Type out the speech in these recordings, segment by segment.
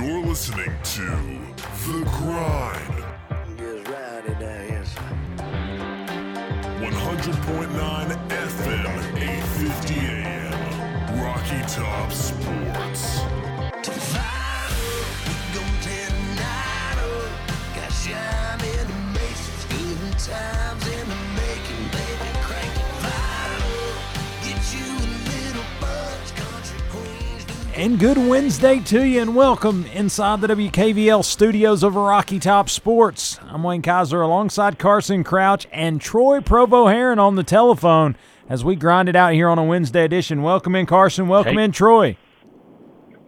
You're listening to The Grind. Just rowdy down here, son. 100.9 FM, 850 AM. Rocky Top Sports. And good Wednesday to you, and welcome inside the WKVL studios of Rocky Top Sports. I'm Wayne Kiser alongside Carson Crouch and Troy Provost-Heron on the telephone as we grind it out here on a Wednesday edition. Welcome in, Carson. Welcome Hey. in, Troy.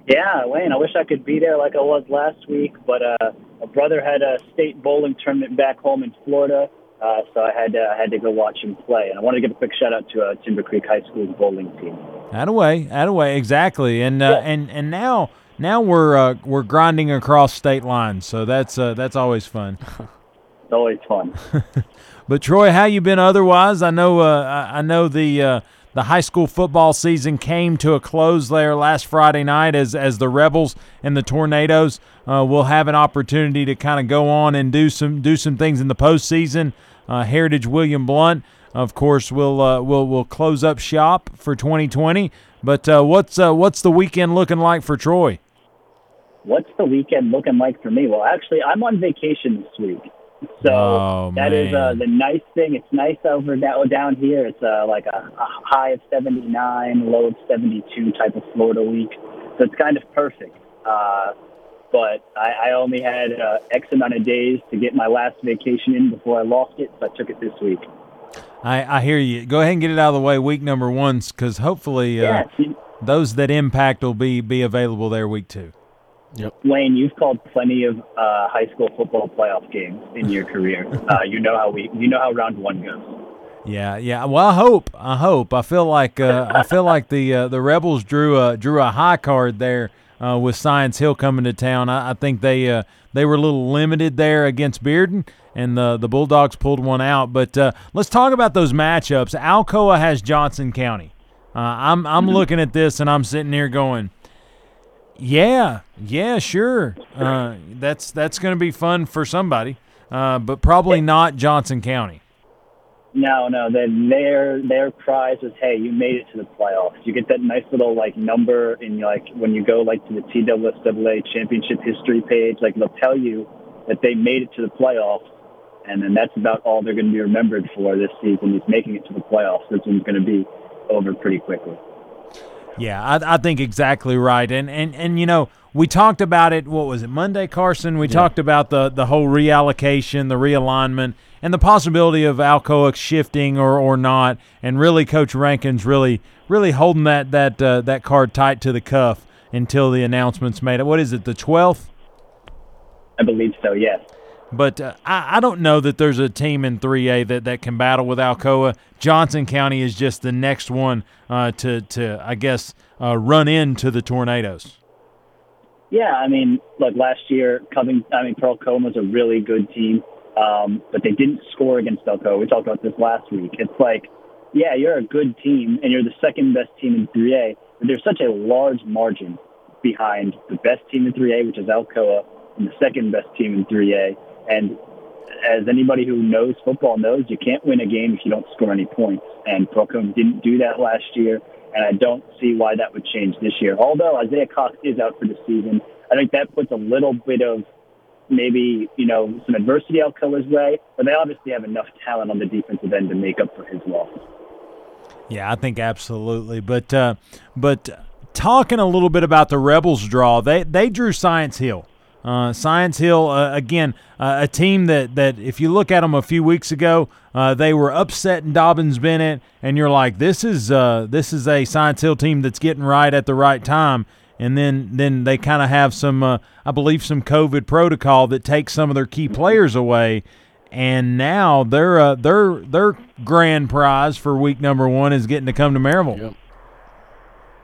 Yeah, Wayne, I wish I could be there like I was last week, but uh, my brother had a state bowling tournament back home in Florida, uh, so I had to, I had to go watch him play. And I want to give a quick shout out to uh, Timber Creek High School's bowling team. Out away, out way, exactly. And uh, Yeah. and and now now we're uh, we're grinding across state lines, so that's uh, that's always fun. It's always fun. But Troy, how you been otherwise? I know uh, I I know the uh, the high school football season came to a close there last Friday night as as the Rebels and the Tornadoes uh, will have an opportunity to kind of go on and do some do some things in the postseason. Uh, Heritage William Blount, of course, we'll uh, will we'll close up shop for 2020. But uh, what's uh, what's the weekend looking like for Troy? What's the weekend looking like for me? Well, actually, I'm on vacation this week. So Oh, that is uh, the nice thing. It's nice over down, down here. It's uh, like a, a high of 79, low of 72 type of Florida week. So it's kind of perfect. Uh, but I, I only had uh, X amount of days to get my last vacation in before I lost it, so I took it this week. I, I hear you. Go ahead and get it out of the way week number one, because hopefully uh, Yeah, those that impact will be be available there week two. Yep. Wayne, you've called plenty of uh, high school football playoff games in your career. Uh, you know how we, you know how round one goes. Yeah, yeah. Well, I hope. I hope. I feel like uh, I feel like the uh, the Rebels drew a drew a high card there uh, with Science Hill coming to town. I, I think they uh, they were a little limited there against Bearden, and the the Bulldogs pulled one out. But uh, let's talk about those matchups. Alcoa has Johnson County. Uh, I'm I'm looking at this and I'm sitting here going. Yeah, yeah, sure. Uh, that's that's going to be fun for somebody, uh, but probably not Johnson County. No, no. Then their their prize was, hey, you made it to the playoffs. You get that nice little like number in like when you go like to the TWSAA championship history page. Like they'll tell you that they made it to the playoffs, and then that's about all they're going to be remembered for this season is making it to the playoffs. This one's going to be over pretty quickly. Yeah, I, I think exactly right. And, and and you know, we talked about it. What was it Monday, Carson? We talked about the the whole reallocation, the realignment, and the possibility of Alcoa shifting or or not. And really, Coach Rankin's really really holding that that uh, that card tight to the cuff until the announcement's made. What is it? The twelfth. I believe so. Yes. But uh, I, I don't know that there's a team in 3A that, that can battle with Alcoa. Johnson County is just the next one uh, to, to, I guess, uh, run into the Tornadoes. Yeah, I mean, look, last year, coming, I mean, Pearl-Cohn was a really good team, um, but they didn't score against Alcoa. We talked about this last week. It's like, yeah, you're a good team, and you're the second best team in 3A, but there's such a large margin behind the best team in 3A, which is Alcoa, and the second best team in 3A. And as anybody who knows football knows, you can't win a game if you don't score any points. And Pearl-Cohn didn't do that last year, and I don't see why that would change this year. Although Isaiah Cox is out for the season, I think that puts a little bit of maybe you know some adversity Alcoa's way, but they obviously have enough talent on the defensive end to make up for his loss. Yeah, I think absolutely. But uh, but talking a little bit about the Rebels draw, they they drew Science Hill. Uh, Science Hill uh, again, uh, a team that that if you look at them a few weeks ago, uh, they were upset in Dobyns-Bennett, and you're like, this is uh, this is a Science Hill team that's getting right at the right time. And then then they kind of have some, uh, I believe, some COVID protocol that takes some of their key players away and now their uh, their their grand prize for week number one is getting to come to Maryville. Yep.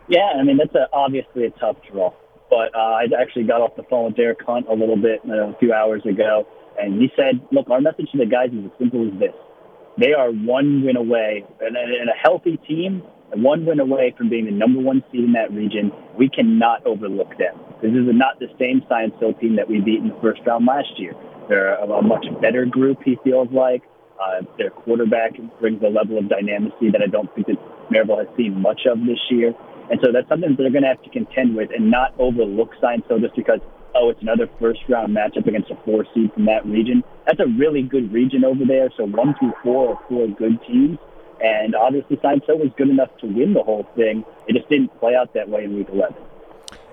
Yeah, I mean that's a, obviously a tough draw. But uh, I actually got off the phone with Derek Hunt a little bit uh, a few hours ago, and he said, "Look, our message to the guys is as simple as this: they are one win away, and, and a healthy team one win away from being the number one seed in that region. We cannot overlook them. This is not the same Science Hill team that we beat in the first round last year. They're a, much better group, he feels like. Uh, their quarterback brings a level of dynamicy that I don't think that Maryville has seen much of this year. And so that's something they're going to have to contend with and not overlook Science Hill just because, oh, it's another first round matchup against a four seed from that region. That's a really good region over there. So one through four are four good teams. And obviously, Hill was good enough to win the whole thing. It just didn't play out that way in week 11.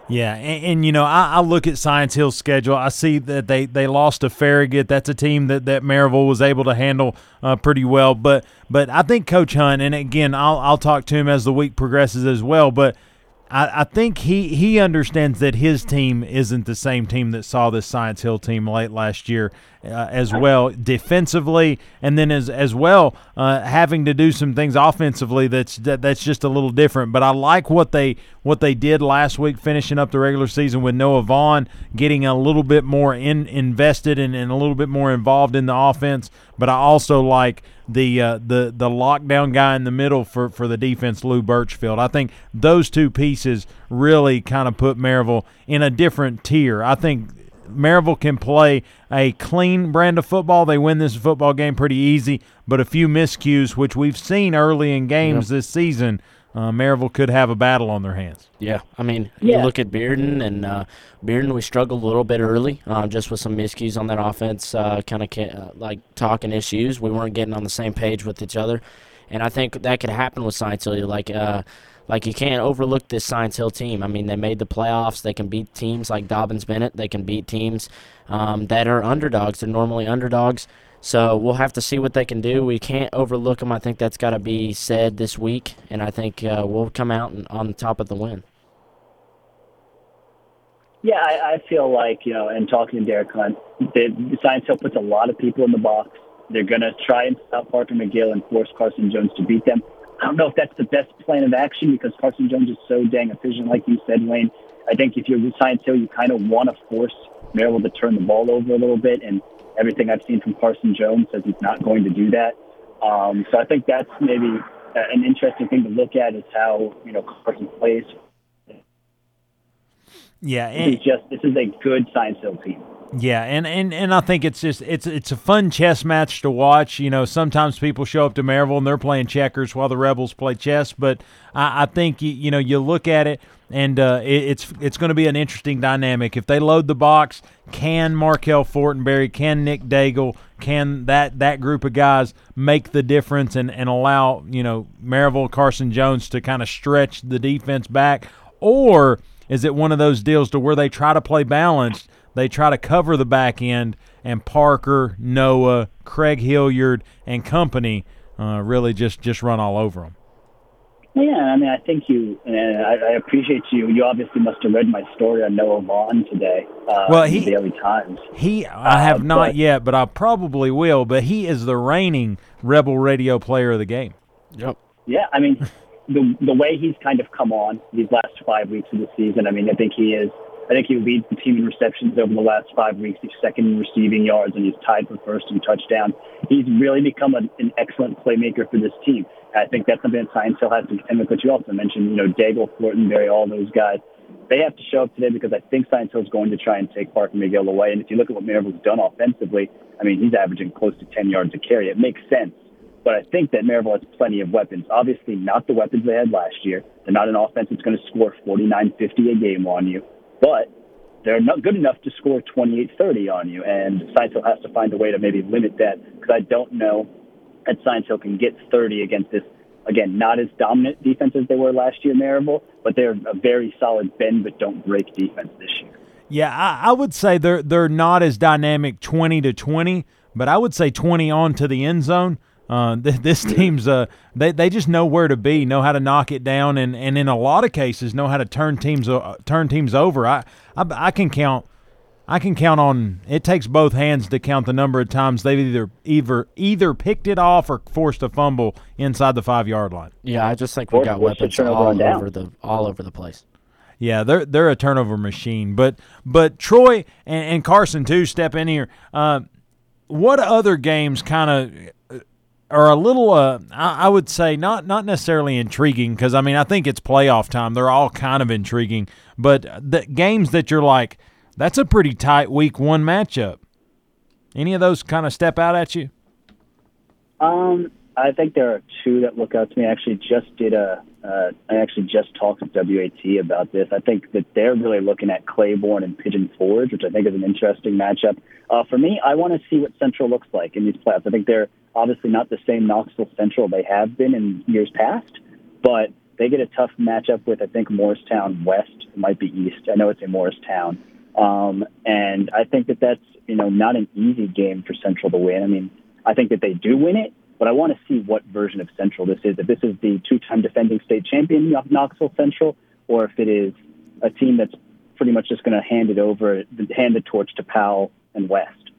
Yeah, and, and, you know, I, I, look at Science Hill's schedule. I see that they, they lost to Farragut. That's a team that, that Maryville was able to handle uh, pretty well. But but I think Coach Hunt, and again, I'll I'll talk to him as the week progresses as well. But I, I think he, he understands that his team isn't the same team that saw this Science Hill team late last year uh, as well defensively, and then as as well uh, having to do some things offensively that's that, that's just a little different. But I like what they what they did last week, finishing up the regular season with Noah Vaughn getting a little bit more in invested and, and a little bit more involved in the offense. But I also like the uh, the the lockdown guy in the middle for, for the defense, Lou Birchfield. I think those two pieces really kind of put Maryville in a different tier. I think Maryville can play a clean brand of football. They win this football game pretty easy, but a few miscues, which we've seen early in games yep. this season, uh, Maryville could have a battle on their hands. Yeah, I mean, yeah. you look at Bearden and uh, Bearden. We struggled a little bit early, uh, just with some miscues on that offense, uh, kind of uh, like talking issues. We weren't getting on the same page with each other, and I think that could happen with Science Hill. Like, uh, like you can't overlook this Science Hill team. I mean, they made the playoffs. They can beat teams like Dobyns-Bennett. They can beat teams um, that are underdogs. They're normally underdogs. So we'll have to see what they can do. We can't overlook them. I think that's got to be said this week, and I think uh, we'll come out on the top of the win. Yeah, I, I feel like you know, and talking to Derek Hunt, the Science Hill puts a lot of people in the box. They're going to try and stop Parker McGill and force Carson Jones to beat them. I don't know if that's the best plan of action because Carson Jones is so dang efficient, like you said, Wayne. I think if you're Science Hill, you kind of want to force Maryville to turn the ball over a little bit and everything I've seen from Carson Jones says he's not going to do that. Um, so I think that's maybe an interesting thing to look at is how you know Carson plays. Yeah, and, is just this is a good Science Hill team. Yeah, and, and, and I think it's just it's it's a fun chess match to watch. You know, sometimes people show up to Maryville and they're playing checkers while the Rebels play chess. But I, I think you you know you look at it and uh, it, it's it's going to be an interesting dynamic. If they load the box, can Markel Fortenberry, can Nick Daigle, can that that group of guys make the difference and, and allow you know Maryville Carson Jones to kind of stretch the defense back, or is it one of those deals to where they try to play balanced? They try to cover the back end, and Parker, Noah, Craig Hilliard, and company uh, really just just run all over them. Yeah, I mean, I think you, and I, I appreciate you. You obviously must have read my story on Noah Vaughn today. Uh, well, he, the Daily Times. He, I have uh, not but, yet, but I probably will. But he is the reigning Rebel Radio Player of the game. Yep. Yeah, I mean, the the way he's kind of come on these last five weeks of the season. I mean, I think he is I think he leads the team in receptions over the last five weeks. He's second in receiving yards, and he's tied for first in touchdowns. He's really become an, an excellent playmaker for this team. I think that's something that Science Hill has to contend with. But you also mentioned, you know, Daigle, Fortenberry, all those guys. They have to show up today because I think Science Hill is going to try and take Parker McGill away. And if you look at what Maryville's done offensively, I mean, he's averaging close to 10 yards a carry. It makes sense. But I think that Maryville has plenty of weapons. Obviously, not the weapons they had last year. They're not an offense that's going to score 49 50 a game on you but they're not good enough to score 28-30 on you. And Science Hill has to find a way to maybe limit that because I don't know that Science Hill can get 30 against this. Again, not as dominant defense as they were last year, Maryville, but they're a very solid bend but don't break defense this year. Yeah, I, I would say they're they're not as dynamic 20 to 20, but I would say 20 on to the end zone. Uh, th- this team's uh, they they just know where to be, know how to knock it down, and, and in a lot of cases know how to turn teams uh, turn teams over. I, I I can count. I can count on it takes both hands to count the number of times they've either either either picked it off or forced a fumble inside the five yard line. Yeah, I just think we got weapons all over the all over the place. Yeah, they're they're a turnover machine. But but Troy and, and Carson too step in here. Uh, what other games kind of are a little, uh, I, would say, not not necessarily intriguing because I mean I think it's playoff time. They're all kind of intriguing, but the games that you're like, that's a pretty tight week one matchup. Any of those kind of step out at you? Um, I think there are two that look out to me. I actually just did a. Uh, I actually just talked with WAT about this. I think that they're really looking at Claiborne and Pigeon Forge, which I think is an interesting matchup. Uh, for me, I want to see what Central looks like in these playoffs. I think they're obviously not the same Knoxville Central they have been in years past, but they get a tough matchup with I think Morristown West. It might be East. I know it's in Morristown, um, and I think that that's you know not an easy game for Central to win. I mean, I think that they do win it, but I want to see what version of Central this is. If this is the two-time defending state champion Knoxville Central, or if it is a team that's pretty much just going to hand it over, hand the torch to Powell and West,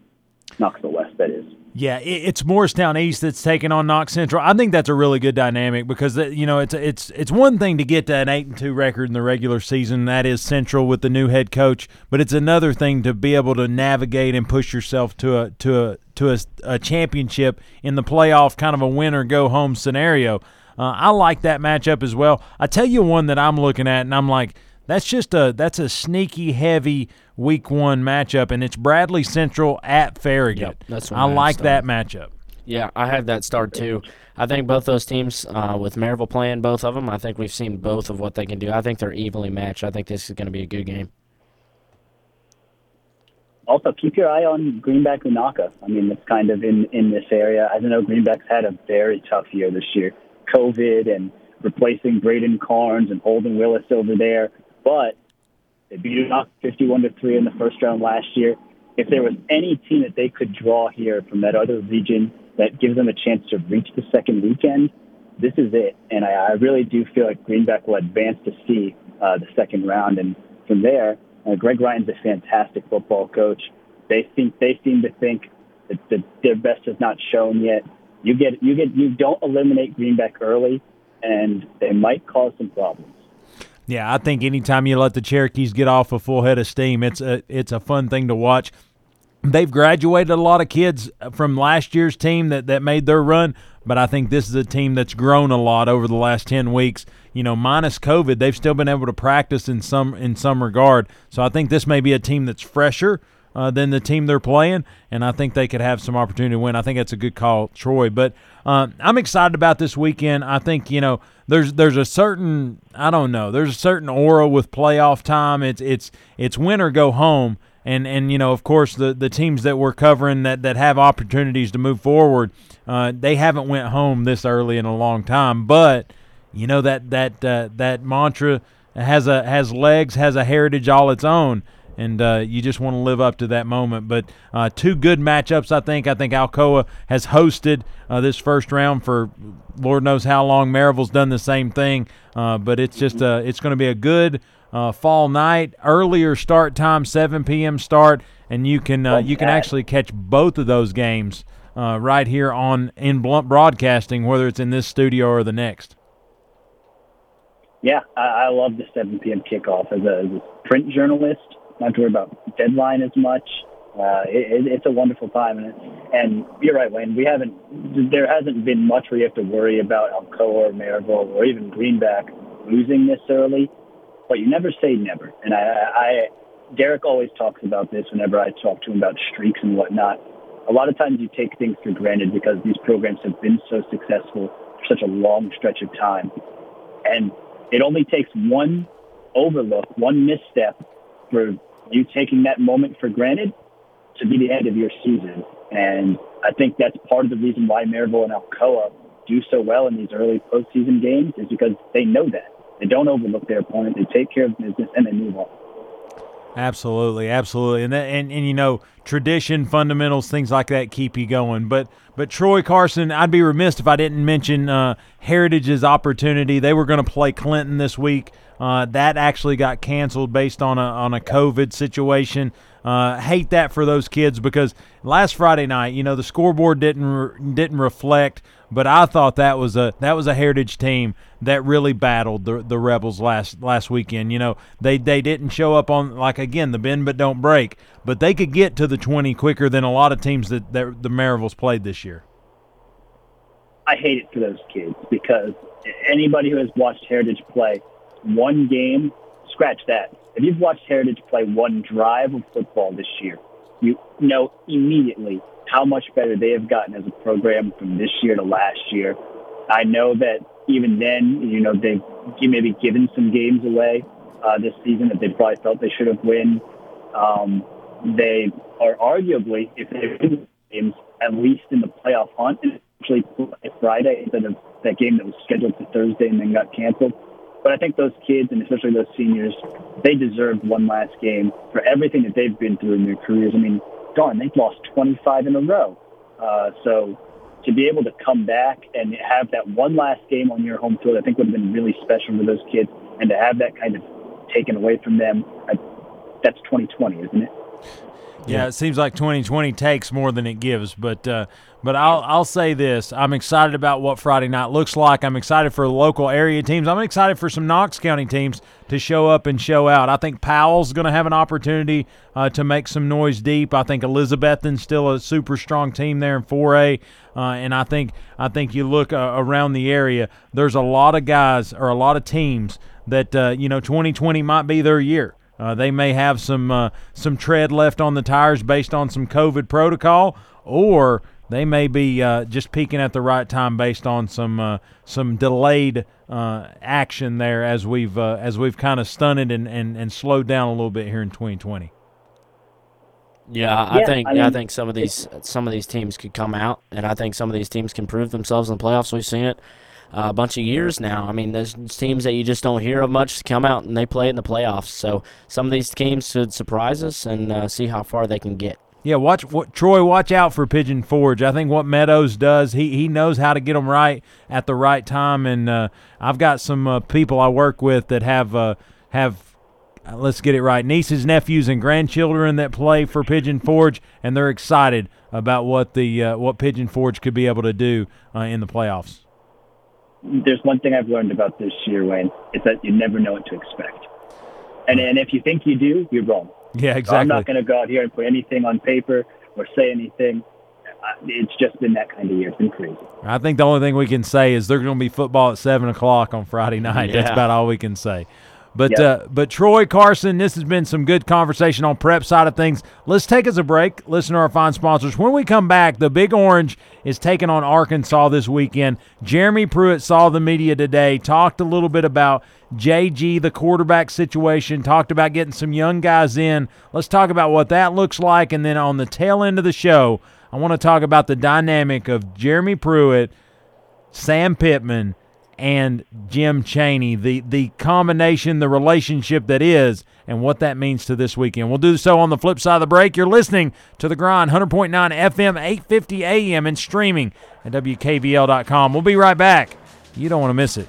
Knoxville West, that is. Yeah, it's Morristown East that's taking on Knox Central. I think that's a really good dynamic because uh, you know it's it's it's one thing to get to an eight and two record in the regular season. That is Central with the new head coach, but it's another thing to be able to navigate and push yourself to a to a to a, a championship in the playoff, kind of a win or go home scenario. Uh, I like that matchup as well. I tell you one that I'm looking at, and I'm like, that's just a that's a sneaky heavy week one matchup, and it's Bradley Central at Farragut. Yep, that's I like that matchup. Yeah, I had that start too. I think both those teams, uh, with Maryville playing both of them, I think we've seen both of what they can do. I think they're evenly matched. I think this is going to be a good game. Also, keep your eye on Greenback Unaka. I mean, it's kind of in, in this area. I don't know Greenback's had a very tough year this year. COVID and replacing Braden Carnes and Holden Willis over there. But they beat Knox 51 to 3 in the first round last year. If there was any team that they could draw here from that other region that gives them a chance to reach the second weekend, this is it. And I, I really do feel like Greenback will advance to see uh, the second round. And from there, uh, Greg Ryan's a fantastic football coach. They think they seem to think that, that their best is not shown yet. You get you get you don't eliminate Greenback early, and they might cause some problems. Yeah, I think anytime you let the Cherokees get off a full head of steam, it's a it's a fun thing to watch. They've graduated a lot of kids from last year's team that, that made their run, but I think this is a team that's grown a lot over the last ten weeks. You know, minus COVID, they've still been able to practice in some in some regard. So I think this may be a team that's fresher uh, than the team they're playing, and I think they could have some opportunity to win. I think that's a good call, Troy. But uh, I'm excited about this weekend. I think you know there's there's a certain I don't know there's a certain aura with playoff time. It's it's it's win or go home. And, and you know of course the, the teams that we're covering that, that have opportunities to move forward, uh, they haven't went home this early in a long time. But you know that that uh, that mantra has a has legs, has a heritage all its own and uh, you just want to live up to that moment. But uh, two good matchups, I think. I think Alcoa has hosted uh, this first round for Lord knows how long. Maryville's done the same thing, uh, but it's just uh, it's going to be a good uh, fall night. Earlier start time, 7 p.m. start, and you can you can actually catch both of those games right here on in Blount Broadcasting, whether it's in this studio or the next. Yeah, I, I love the 7 p.m. kickoff as a, as a print journalist not to worry about deadline as much. Uh, it, it's a wonderful time, and, and you're right, Wayne. We haven't, there hasn't been much where you have to worry about Alcoa or Maryville or even Greenback losing this early, but you never say never. And I, I, Derek always talks about this whenever I talk to him about streaks and whatnot. A lot of times you take things for granted because these programs have been so successful for such a long stretch of time, and it only takes one overlook, one misstep for you taking that moment for granted to be the end of your season. And I think that's part of the reason why Maryville and Alcoa do so well in these early postseason games is because they know that. They don't overlook their opponent. They take care of business and they move on. Absolutely, absolutely, and that, and and you know tradition, fundamentals, things like that keep you going. But but Troy Carson, I'd be remiss if I didn't mention uh, Heritage's opportunity. They were going to play Clinton this week. Uh, that actually got canceled based on a on a COVID situation. Uh, hate that for those kids because last Friday night, you know, the scoreboard didn't re- didn't reflect, but I thought that was a that was a heritage team that really battled the the Rebels last last weekend. You know, they they didn't show up on like again the bend but don't break, but they could get to the 20 quicker than a lot of teams that, that the Maryvilles played this year. I hate it for those kids because anybody who has watched Heritage play one game, scratch that. If you've watched Heritage play one drive of football this year, you know immediately how much better they have gotten as a program from this year to last year. I know that even then, you know, they've maybe given some games away uh, this season that they probably felt they should have won. Um, they are arguably, if they games, at least in the playoff hunt, and actually Friday instead of that game that was scheduled for Thursday and then got canceled. But I think those kids, and especially those seniors, they deserve one last game for everything that they've been through in their careers. I mean, darn, they've lost 25 in a row. Uh, so to be able to come back and have that one last game on your home field, I think would have been really special for those kids. And to have that kind of taken away from them, I, that's 2020, isn't it? Yeah, it seems like 2020 takes more than it gives, but uh, but I'll I'll say this: I'm excited about what Friday night looks like. I'm excited for local area teams. I'm excited for some Knox County teams to show up and show out. I think Powell's going to have an opportunity uh, to make some noise deep. I think Elizabethton's still a super strong team there in 4A, uh, and I think I think you look uh, around the area. There's a lot of guys or a lot of teams that uh, you know 2020 might be their year. Uh, they may have some uh, some tread left on the tires based on some COVID protocol, or they may be uh, just peaking at the right time based on some uh, some delayed uh, action there as we've uh, as we've kind of stunted and, and, and slowed down a little bit here in 2020. Yeah, I Yeah, think I mean, I think some of these some of these teams could come out, and I think some of these teams can prove themselves in the playoffs. We've seen it uh, a bunch of years now. I mean, there's teams that you just don't hear of much come out and they play in the playoffs. So some of these teams should surprise us and uh, see how far they can get. Yeah, watch what Troy. Watch out for Pigeon Forge. I think what Meadows does, he he knows how to get them right at the right time. And uh, I've got some uh, people I work with that have uh, have uh, let's get it right nieces, nephews, and grandchildren that play for Pigeon Forge, and they're excited about what the uh, what Pigeon Forge could be able to do uh, in the playoffs. there's one thing I've learned about this year, Wayne, is that you never know what to expect. And and if you think you do, you're wrong. Yeah, So I'm not going to go out here and put anything on paper or say anything. It's just been that kind of year. It's been crazy. I think the only thing we can say is there's going to be football at seven o'clock on Friday night. That's about all we can say. But Yep. uh, but Troy Carson, this has been some good conversation on prep side of things. Let's take us a break. Listen to our fine sponsors. When we come back, the Big Orange is taking on Arkansas this weekend. Jeremy Pruitt saw the media today, talked a little bit about JG, the quarterback situation, talked about getting some young guys in. Let's talk about what that looks like, and then on the tail end of the show, I want to talk about the dynamic of Jeremy Pruitt, Sam Pittman, and Jim Chaney, the the combination, the relationship that is, and what that means to this weekend. We'll do so on the flip side of the break. You're listening to the Grind, 100.9 FM, 850 AM, and streaming at WKVL.com. We'll be right back. You don't want to miss it.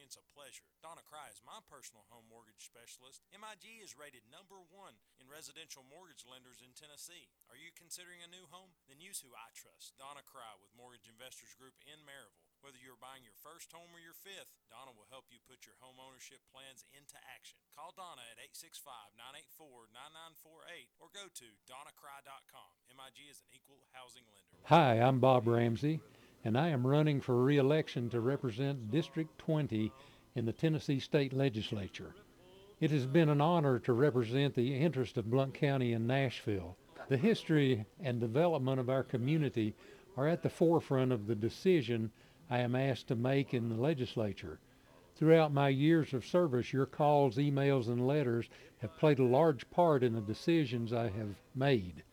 experience a pleasure. Donna Cry is my personal home mortgage specialist. MIG is rated number one in residential mortgage lenders in Tennessee. Are you considering a new home? Then use who I trust, Donna Cry with Mortgage Investors Group in Maryville. Whether you're buying your first home or your fifth, Donna will help you put your home ownership plans into action. Call Donna at 865 984 9948 or go to donnacry.com. MIG is an equal housing lender. Hi, I'm Bob Ramsey, and I am running for re-election to represent District 20 in the Tennessee State Legislature. It has been an honor to represent the interest of Blount County and Nashville. The history and development of our community are at the forefront of the decision I am asked to make in the legislature. Throughout my years of service, your calls, emails, and letters have played a large part in the decisions I have made.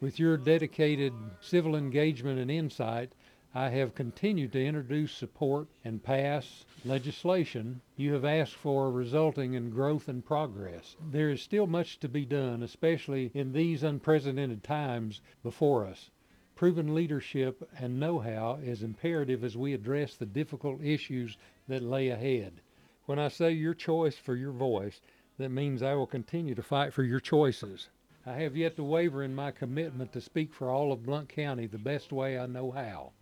With your dedicated civil engagement and insight, I have continued to introduce support and pass legislation you have asked for, resulting in growth and progress. There is still much to be done, especially in these unprecedented times before us. Proven leadership and know-how is imperative as we address the difficult issues that lay ahead. When I say your choice for your voice, that means I will continue to fight for your choices. I have yet to waver in my commitment to speak for all of Blount County the best way I know how.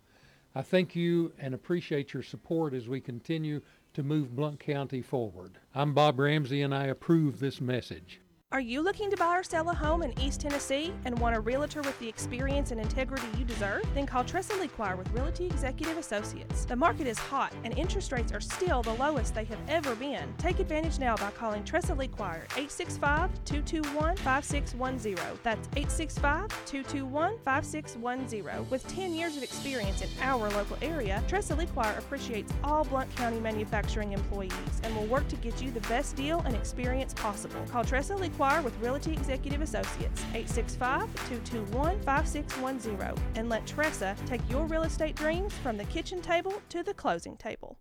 I thank you and appreciate your support as we continue to move Blount County forward. I'm Bob Ramsey and I approve this message. Are you looking to buy or sell a home in East Tennessee and want a realtor with the experience and integrity you deserve? Then call Tressa Lequire with Realty Executive Associates. The market is hot and interest rates are still the lowest they have ever been. Take advantage now by calling Tressa Lequire 865-221-5610. That's 865-221-5610. With 10 years of experience in our local area, Tressa Lequire appreciates all Blount County manufacturing employees and will work to get you the best deal and experience possible. Call Tressa Lequire with Realty Executive Associates, 865-221-5610, and let Tressa take your real estate dreams from the kitchen table to the closing table.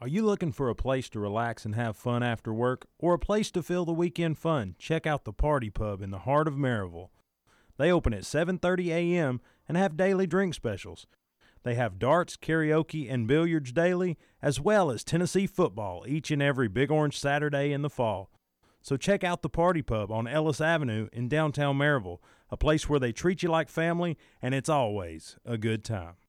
Are you looking for a place to relax and have fun after work, or a place to fill the weekend fun? Check out the Party Pub in the heart of Maryville. They open at 7:30 a.m. and have daily drink specials. They have darts, karaoke, and billiards daily, as well as Tennessee football each and every Big Orange Saturday in the fall. So check out the Party Pub on Ellis Avenue in downtown Maryville, a place where they treat you like family and it's always a good time.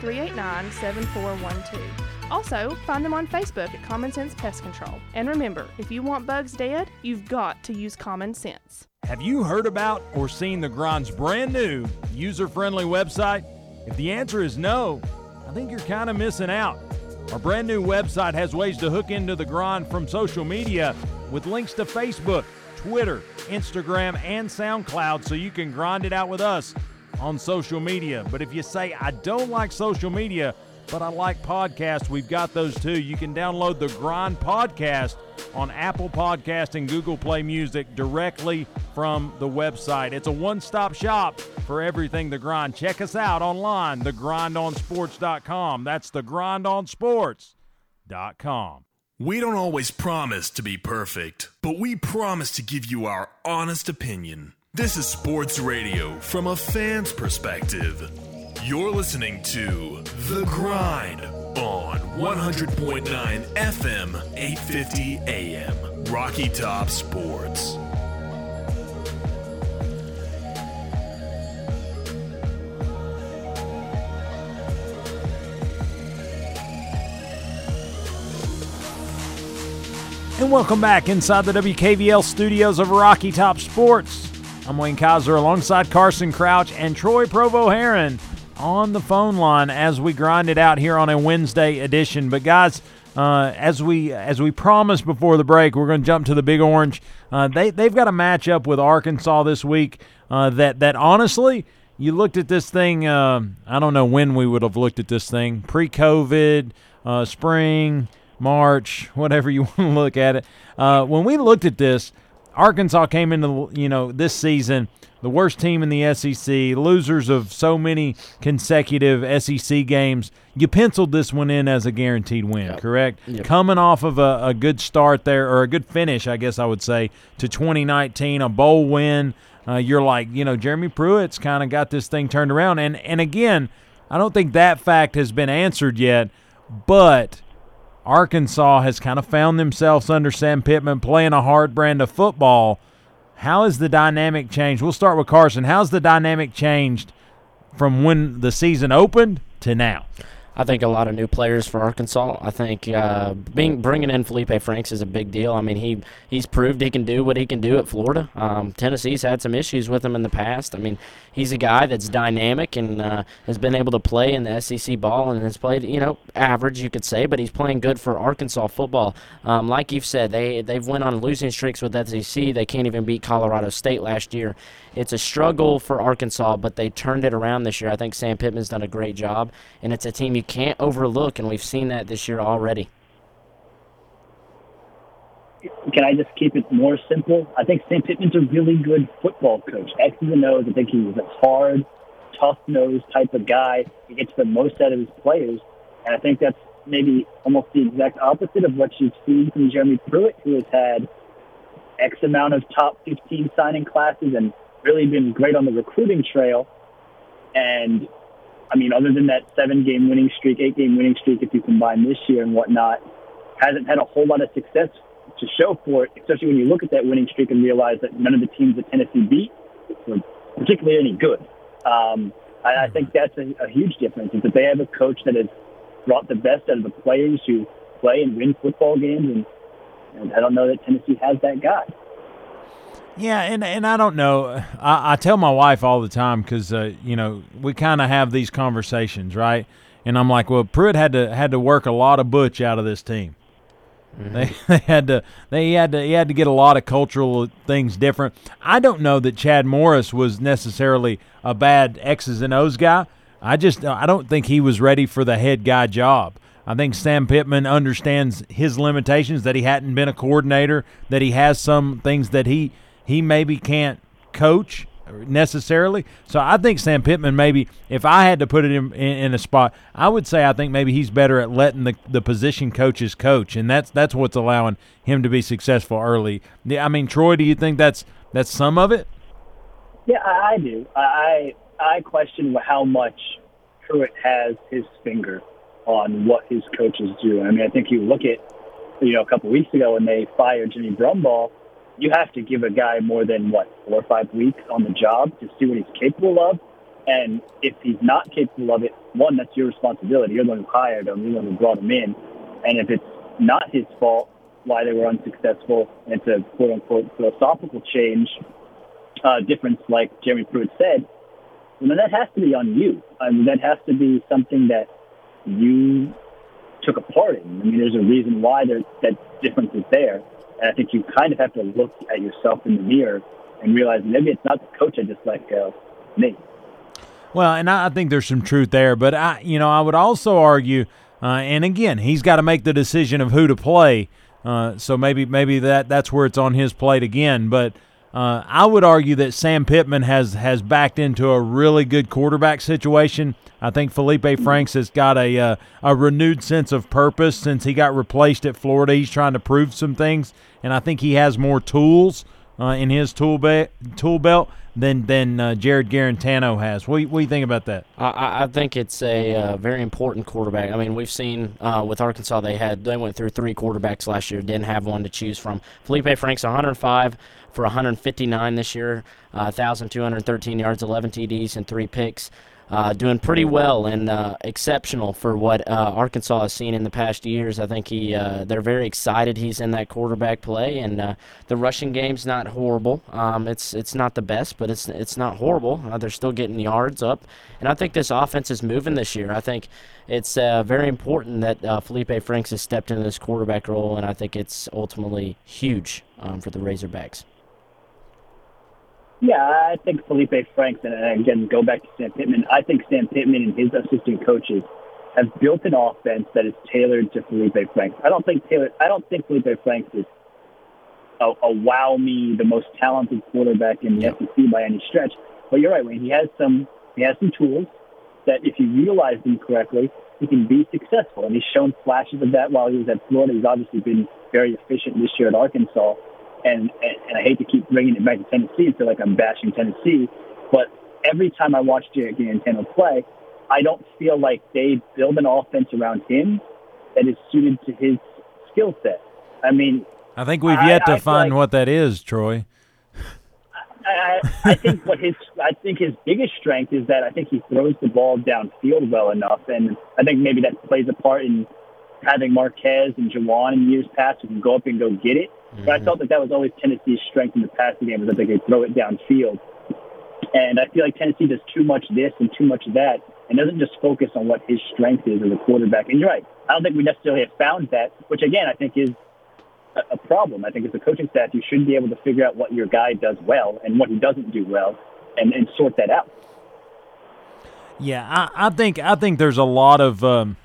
389 7412. Also, find them on Facebook at Common Sense Pest Control. And remember, if you want bugs dead, you've got to use common sense. Have you heard about or seen the Grind's brand new user friendly website? If the answer is no, I think you're kind of missing out. Our brand new website has ways to hook into the Grind from social media with links to Facebook, Twitter, Instagram, and SoundCloud so you can grind it out with us on social media. But if you say, I don't like social media, but I like podcasts, we've got those too. You can download the Grind Podcast on Apple Podcast and Google Play Music directly from the website. It's a one stop shop for everything The Grind. Check us out online, thegrindonsports.com. That's thegrindonsports.com. We don't always promise to be perfect, but we promise to give you our honest opinion. This is sports radio from a fan's perspective. You're listening to The Grind on 100.9 FM, 850 AM, Rocky Top Sports. And welcome back inside the WKVL studios of Rocky Top Sports. I'm Wayne Kiser alongside Carson Crouch and Troy Provost-Heron on the phone line as we grind it out here on a Wednesday edition. But guys, uh, as we as we promised before the break, we're going to jump to the Big Orange. Uh, they they've got a matchup with Arkansas this week. Uh, that that honestly, you looked at this thing. Uh, I don't know when we would have looked at this thing pre-COVID, uh, spring, March, whatever you want to look at it. Uh, when we looked at this, Arkansas came into you know this season the worst team in the SEC, losers of so many consecutive SEC games. You penciled this one in as a guaranteed win, Yep. correct? Yep. Coming off of a, a good start there, or a good finish, I guess I would say, to 2019, a bowl win. Uh, you're like, you know, Jeremy Pruitt's kind of got this thing turned around. And, and again, I don't think that fact has been answered yet, but Arkansas has kind of found themselves under Sam Pittman playing a hard brand of football. How has the dynamic changed? We'll start with Carson. How's the dynamic changed from when the season opened to now? I think a lot of new players for Arkansas. I think uh, being bringing in Felipe Franks is a big deal. I mean, he he's proved he can do what he can do at Florida. Um, Tennessee's had some issues with him in the past. I mean, he's a guy that's dynamic and uh, has been able to play in the SEC ball and has played, you know, average you could say, but he's playing good for Arkansas football. Um, like you've said, they they've went on losing streaks with SEC. They can't even beat Colorado State last year. It's a struggle for Arkansas, but they turned it around this year. I think Sam Pittman's done a great job, and it's a team you can't overlook, and we've seen that this year already. Can I just keep it more simple? I think Sam Pittman's a really good football coach. X X's and O's. I think he's a hard, tough-nosed type of guy. He gets the most out of his players, and I think that's maybe almost the exact opposite of what you've seen from Jeremy Pruitt, who has had X amount of top 15 signing classes and really been great on the recruiting trail. And I mean, other than that seven game winning streak, eight game winning streak, if you combine this year and whatnot, hasn't had a whole lot of success to show for it, especially when you look at that winning streak and realize that none of the teams that Tennessee beat were particularly any good. Um, I, I think that's a, a huge difference is that they have a coach that has brought the best out of the players who play and win football games, and, and I don't know that Tennessee has that guy. Yeah, and and I don't know. I, I tell my wife all the time because uh, you know we kind of have these conversations, right? And I'm like, well, Pruitt had to had to work a lot of butch out of this team. Mm-hmm. They, they had to they had to he had to get a lot of cultural things different. I don't know that Chad Morris was necessarily a bad X's and O's guy. I just I don't think he was ready for the head guy job. I think Sam Pittman understands his limitations that he hadn't been a coordinator, that he has some things that he he maybe can't coach necessarily. So I think Sam Pittman maybe if I had to put it in, in, in, a spot, I would say I think maybe he's better at letting the, the position coaches coach, and that's that's what's allowing him to be successful early. Yeah, I mean, Troy, do you think that's that's some of it? Yeah, I do. I I question how much Pruitt has his finger on what his coaches do. I mean, I think you look at you know a couple weeks ago when they fired Jimmy Brumbaugh you have to give a guy more than what four or five weeks on the job to see what he's capable of. And if he's not capable of it, one, that's your responsibility. You're the one who hired him. You're the one who brought him in. And if it's not his fault why they were unsuccessful, and it's a quote unquote philosophical change uh, difference, like Jeremy Pruitt said, well, then that has to be on you. I mean, that has to be something that you took a part in. I mean, there's a reason why there, that difference is there. And I think you kind of have to look at yourself in the mirror and realize maybe it's not the coach I just let go, me. Well, and I think there's some truth there, but I, you know, I would also argue, uh, and again, he's got to make the decision of who to play. Uh, so maybe maybe that that's where it's on his plate again. But uh, I would argue that Sam Pittman has has backed into a really good quarterback situation. I think Felipe Franks has got a uh, a renewed sense of purpose since he got replaced at Florida. He's trying to prove some things, and I think he has more tools uh, in his tool, be- tool belt than than uh, Jarrett Guarantano has. What, what, do you think about that? I, I think it's a uh, very important quarterback. I mean, we've seen uh, with Arkansas they had they went through three quarterbacks last year, didn't have one to choose from. Felipe Franks 105 for 159 this year, 1,213 uh, yards, 11 TDs, and three picks uh, doing pretty well and uh, exceptional for what uh, Arkansas has seen in the past years. I think he uh, they're very excited he's in that quarterback play, and uh, the rushing game's not horrible. Um, it's it's not the best, but it's it's not horrible. They're still getting yards up, and I think this offense is moving this year. I think it's very important that Felipe Franks has stepped into this quarterback role, and I think it's ultimately huge um, for the Razorbacks. Yeah, I think Felipe Franks, and again, go back to Sam Pittman. I think Sam Pittman and his assistant coaches have built an offense that is tailored to Felipe Franks. I don't think Taylor. I don't think Felipe Franks is a, a wow me, the most talented quarterback in the yeah. SEC by any stretch. But you're right, Wayne. He has some. He has some tools that, if you utilize them correctly, he can be successful. And he's shown flashes of that while he was at Florida. He's obviously been very efficient this year at Arkansas and, and I hate to keep bringing it back to Tennessee and feel like I'm bashing Tennessee, but every time I watch Jarrett Guarantano play, I don't feel like they build an offense around him that is suited to his skill set. I mean, I think we've yet I, to I find like, what that is, Troy. I, I, I think what his I think his biggest strength is that I think he throws the ball downfield well enough, and I think maybe that plays a part in having Marquez and Juwan in years past who can go up and go get it. But I felt that that was always Tennessee's strength in the passing game was that they could throw it downfield. And I feel like Tennessee does too much this and too much that, and doesn't just focus on what his strength is as a quarterback. And you're right, I don't think we necessarily have found that, which again I think is a- a problem. I think as a coaching staff, you should be able to figure out what your guy does well and what he doesn't do well, and, and sort that out. Yeah, I, I think I think there's a lot of um,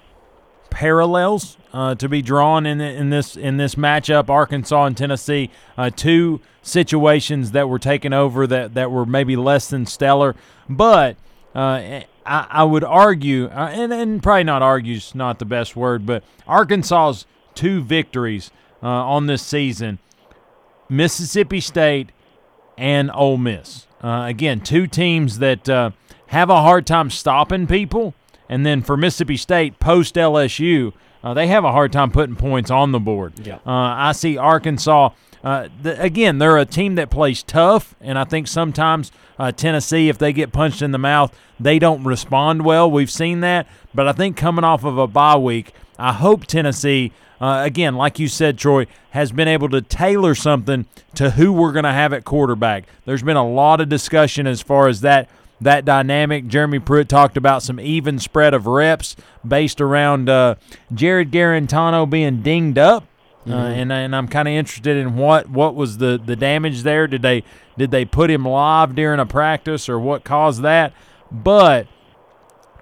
parallels uh, to be drawn in in this in this matchup. Arkansas and Tennessee, uh, two situations that were taken over that that were maybe less than stellar, but. Uh, I, I would argue, uh, and, and probably not argues not the best word, but Arkansas's two victories uh, on this season, Mississippi State and Ole Miss. Uh, again, two teams that have a hard time stopping people, and then for Mississippi State post LSU, uh, they have a hard time putting points on the board. Yeah. Uh, I see Arkansas. Uh, the, again, they're a team that plays tough, and I think sometimes uh, Tennessee, if they get punched in the mouth, they don't respond well. We've seen that, but I think coming off of a bye week, I hope Tennessee, uh, again, like you said, Troy, has been able to tailor something to who we're going to have at quarterback. There's been a lot of discussion as far as that that dynamic. Jeremy Pruitt talked about some even spread of reps based around uh, Jarrett Guarantano being dinged up. Uh, and and I'm kind of interested in what what was the, the damage there? Did they did they put him live during a practice or what caused that? But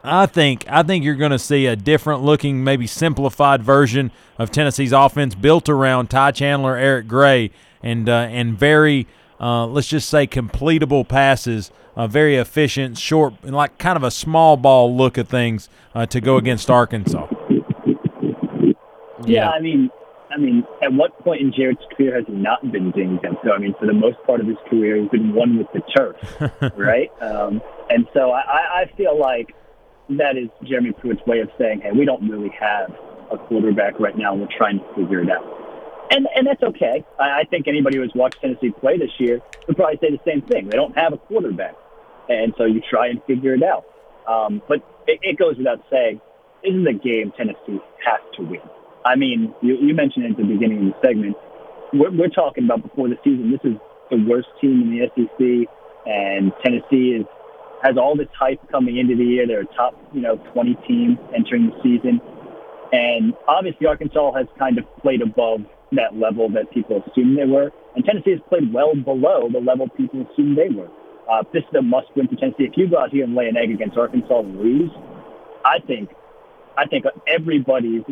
I think I think you're going to see a different looking, maybe simplified version of Tennessee's offense built around Ty Chandler, Eric Gray, and uh, and very uh, let's just say completable passes, uh, very efficient, short, and like kind of a small ball look at things uh, to go against Arkansas. Yeah, I mean, I mean, at what point in Jared's career has he not been dinged up? So, I mean, for the most part of his career, he's been one with the turf, right? Um, and so I, I I feel like that is Jeremy Pruitt's way of saying, hey, we don't really have a quarterback right now, and we're trying to figure it out. And and that's okay. I, I think anybody who's watched Tennessee play this year would probably say the same thing. They don't have a quarterback, and so you try and figure it out. Um, but it, it goes without saying, this is a game Tennessee has to win. I mean, you, you mentioned at the beginning of the segment. We're, we're talking about before the season. This is the worst team in the SEC, and Tennessee is has all this hype coming into the year. They're a top, you know, 20 team entering the season, and obviously Arkansas has kind of played above that level that people assumed they were, and Tennessee has played well below the level people assumed they were. Uh, this is a must-win for Tennessee. If you go out here and lay an egg against Arkansas and lose, I think, I think everybody's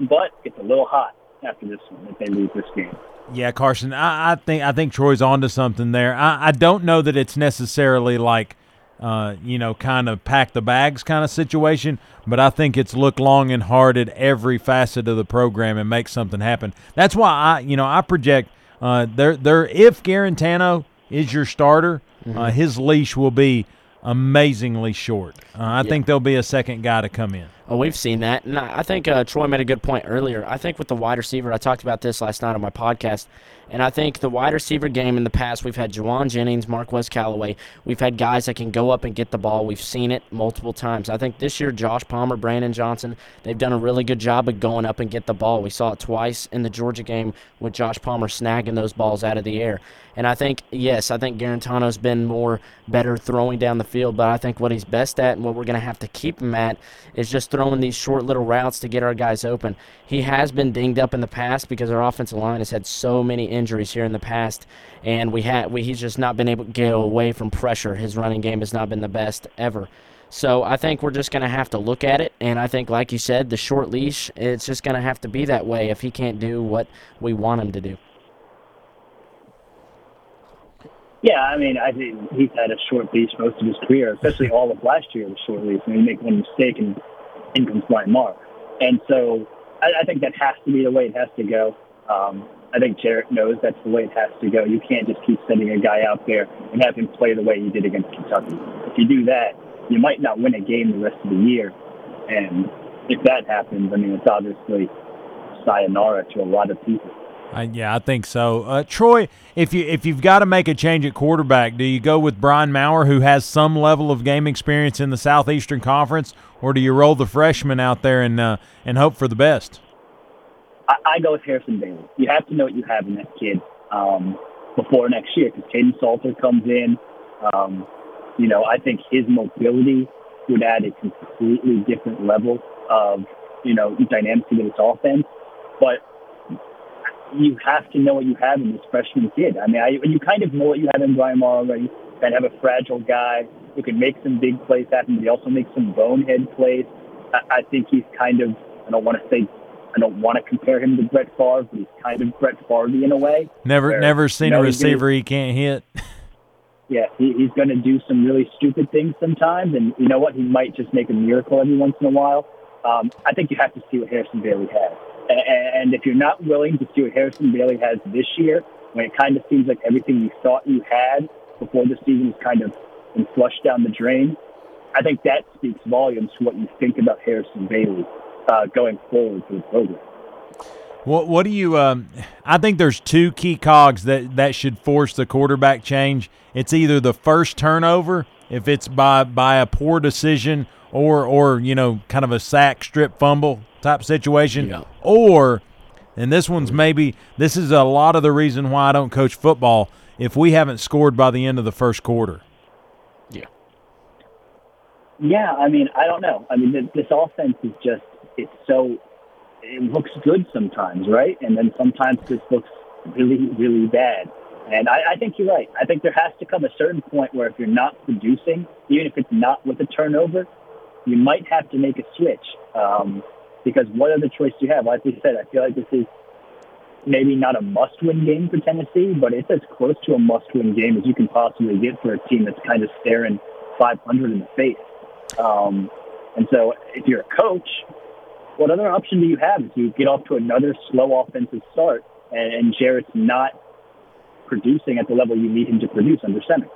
butt gets a little hot after this one if they lose this game. Yeah, Carson, I, I think I think Troy's onto something there. I, I don't know that it's necessarily like uh, you know, kind of pack the bags kind of situation, but I think it's look long and hard at every facet of the program and make something happen. That's why I, you know, I project uh, there there if Guarantano is your starter, uh, his leash will be amazingly short. Uh, I think there'll be a second guy to come in. Oh, we've seen that. And I think uh, Troy made a good point earlier. I think with the wide receiver, I talked about this last night on my podcast, and I think the wide receiver game in the past, we've had Jauan Jennings, Marquez Callaway. We've had guys that can go up and get the ball. We've seen it multiple times. I think this year, Josh Palmer, Brandon Johnson, they've done a really good job of going up and get the ball. We saw it twice in the Georgia game with Josh Palmer snagging those balls out of the air. And I think, yes, I think Guarantano's been more better throwing down the field, but I think what he's best at and what we're going to have to keep him at is just throwing these short little routes to get our guys open. He has been dinged up in the past because our offensive line has had so many injuries here in the past, and we had we, he's just not been able to get away from pressure. His running game has not been the best ever. So I think we're just going to have to look at it, and I think, like you said, the short leash, it's just going to have to be that way if he can't do what we want him to do. Yeah, I mean, I think he's had a short leash most of his career, especially all of last year was short leash. I mean, you make one mistake and in comes Brian Mark. And so I, I think that has to be the way it has to go. Um, I think Jarrett knows that's the way it has to go. You can't just keep sending a guy out there and have him play the way he did against Kentucky. If you do that, you might not win a game the rest of the year. And if that happens, I mean, it's obviously sayonara to a lot of people. Uh, yeah, I think so. Uh, Troy, if you if you've got to make a change at quarterback, do you go with Brian Maurer, who has some level of game experience in the Southeastern Conference, or do you roll the freshman out there and uh, and hope for the best? I, I go with Harrison Bailey. You have to know what you have in that kid um, before next year because Kaidon Salter comes in. Um, you know, I think his mobility would add a completely different level of you know dynamic to this offense, but you have to know what you have in this freshman kid. I mean, I, you kind of know what you have in Brian Maurer already. You kind of have a fragile guy who can make some big plays happen, but he also makes some bonehead plays. I, I think he's kind of, I don't want to say, I don't want to compare him to Brett Favre, but he's kind of Brett Favre in a way. Never, never seen a gonna- receiver he can't hit. yeah, he, he's going to do some really stupid things sometimes, and you know what? He might just make a miracle every once in a while. Um, I think you have to see what Harrison Bailey has, and, if you're not willing to see what Harrison Bailey has this year, when it kind of seems like everything you thought you had before the season is kind of been flushed down the drain, I think that speaks volumes to what you think about Harrison Bailey uh, going forward for the program. What what do you? Um, I think there's two key cogs that that should force the quarterback change. It's either the first turnover, if it's by by a poor decision, or or you know kind of a sack strip fumble type situation, Yeah. or and this one's maybe this is a lot of the reason why I don't coach football. If we haven't scored by the end of the first quarter, Yeah. Yeah, I mean, I don't know. I mean, th- this offense is just, it's so, it looks good sometimes, right? And then sometimes this looks really, really bad. And I, I think you're right. I think there has to come a certain point where if you're not producing, even if it's not with a turnover, you might have to make a switch. Um, because what other choice do you have? Like we said, I feel like this is maybe not a must-win game for Tennessee, but it's as close to a must-win game as you can possibly get for a team that's kind of staring 500 in the face. Um, and so, if you're a coach, what other option do you have if you get off to another slow offensive start and Jarrett's not producing at the level you need him to produce under center?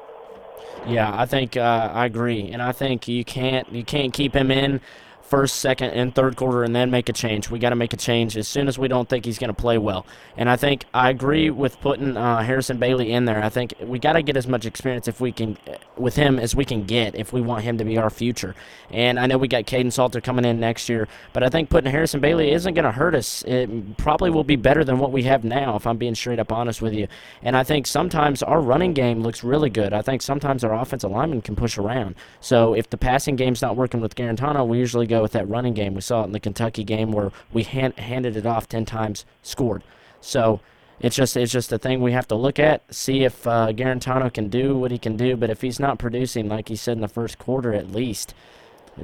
Yeah, I think uh, I agree, and I think you can't you can't keep him in first, second, and third quarter, and then make a change. We got to make a change as soon as we don't think he's going to play well. And I think I agree with putting uh, Harrison Bailey in there. I think we got to get as much experience if we can with him as we can get if we want him to be our future. And I know we got Kaidon Salter coming in next year, but I think putting Harrison Bailey isn't going to hurt us. It probably will be better than what we have now, if I'm being straight up honest with you. And I think sometimes our running game looks really good. I think sometimes our offensive lineman can push around. So if the passing game's not working with Guarantano, we usually go with that running game. We saw it in the Kentucky game where we hand, handed it off 10 times, scored. So it's just it's just a thing we have to look at, see if uh, Guarantano can do what he can do. But if he's not producing, like he said in the first quarter at least,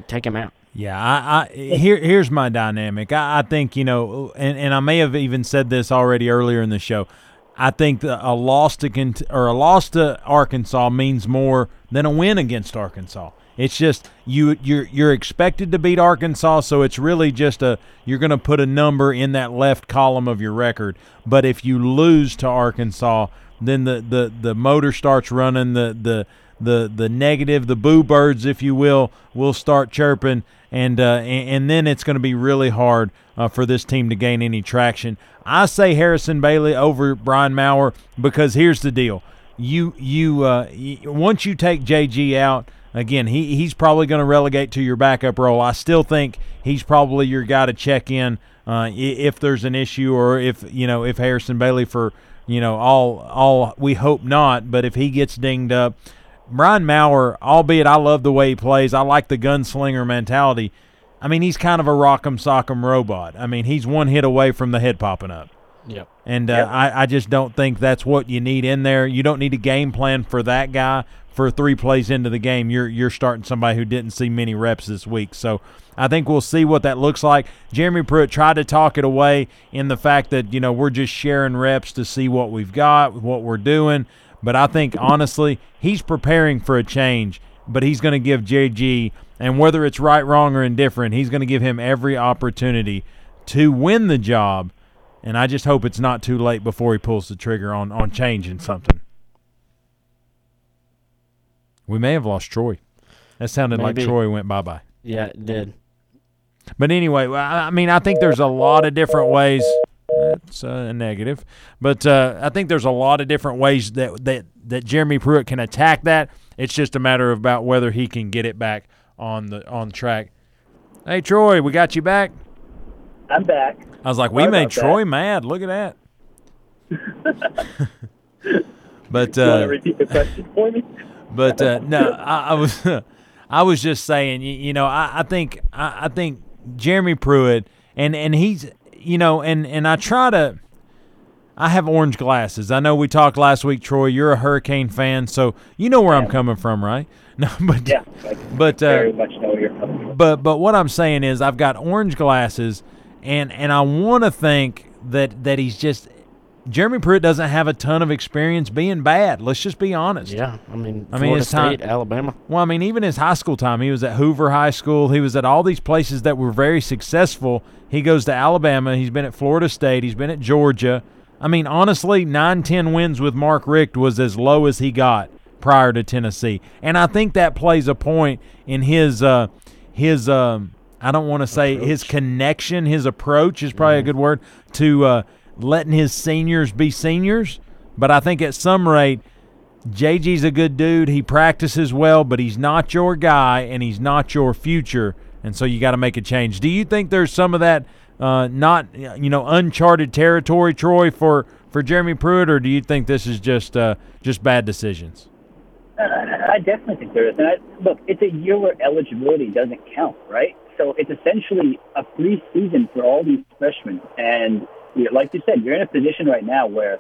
take him out. Yeah, I, I here here's my dynamic. I, I think you know, and, and I may have even said this already earlier in the show. I think a loss to or a loss to Arkansas means more than a win against Arkansas. It's just you you're you're expected to beat Arkansas, so it's really just a you're going to put a number in that left column of your record. But if you lose to Arkansas, then the the the motor starts running. The the the the negative, the boo birds, if you will, will start chirping, and uh, and, then it's going to be really hard uh, for this team to gain any traction. I say Harrison Bailey over Brian Maurer because here's the deal: you you uh, once you take JG out. Again, he, he's probably going to relegate to your backup role. I still think he's probably your guy to check in uh, if there's an issue or if you know if Harrison Bailey for you know all all we hope not, but if he gets dinged up, Brian Maurer, albeit I love the way he plays, I like the gunslinger mentality. I mean, he's kind of a rock'em sock'em robot. I mean, he's one hit away from the head popping up. Yep. And uh, Yep. I, I just don't think that's what you need in there. You don't need a game plan for that guy for three plays into the game. You're you're starting somebody who didn't see many reps this week. So I think we'll see what that looks like. Jeremy Pruitt tried to talk it away in the fact that you know we're just sharing reps to see what we've got, what we're doing. But I think honestly, he's preparing for a change. But he's going to give JG, and whether it's right, wrong, or indifferent, he's going to give him every opportunity to win the job. And I just hope it's not too late before he pulls the trigger on on changing something. We may have lost Troy. That sounded Maybe. like Troy went bye bye. Yeah, it did. But anyway, well, I I mean, I think there's a lot of different ways. that's uh, a negative. But uh, I think there's a lot of different ways that, that that Jeremy Pruitt can attack that. It's just a matter of about whether he can get it back on the on track. Hey Troy, we got you back. I'm back. I was like, we made about that. Troy mad. Look at that. but You uh, repeat the question for me? But uh, no, I, I was I was just saying, you, you know, I, I think I, I think Jeremy Pruitt and and he's you know, and and I try to. I have orange glasses. I know we talked last week, Troy. You're a Hurricane fan, so you know where I'm coming from, right? No, but Yeah, but uh, very much know where you're coming from. but but what I'm saying is I've got orange glasses, and and I want to think that that he's just Jeremy Pruitt doesn't have a ton of experience being bad. Let's just be honest. Yeah, I mean, I mean, Florida it's time- State, Alabama. Well, I mean, even his high school time, he was at Hoover High School. He was at all these places that were very successful. He goes to Alabama. He's been at Florida State. He's been at Georgia. I mean, honestly, nine ten wins with Mark Richt was as low as he got prior to Tennessee. And I think that plays a point in his, uh, his, um, I don't want to say his connection, his approach is probably a good word to uh, letting his seniors be seniors. But I think at some rate, JG's a good dude. He practices well, but he's not your guy and he's not your future. And so you got to make a change. Do you think there's some of that uh, not you know uncharted territory, Troy, for for Jeremy Pruitt, or do you think this is just uh, just bad decisions? Uh, I definitely think there is. And I, look, it's a year where eligibility doesn't count, right? So it's essentially a free season for all these freshmen. And like you said, you're in a position right now where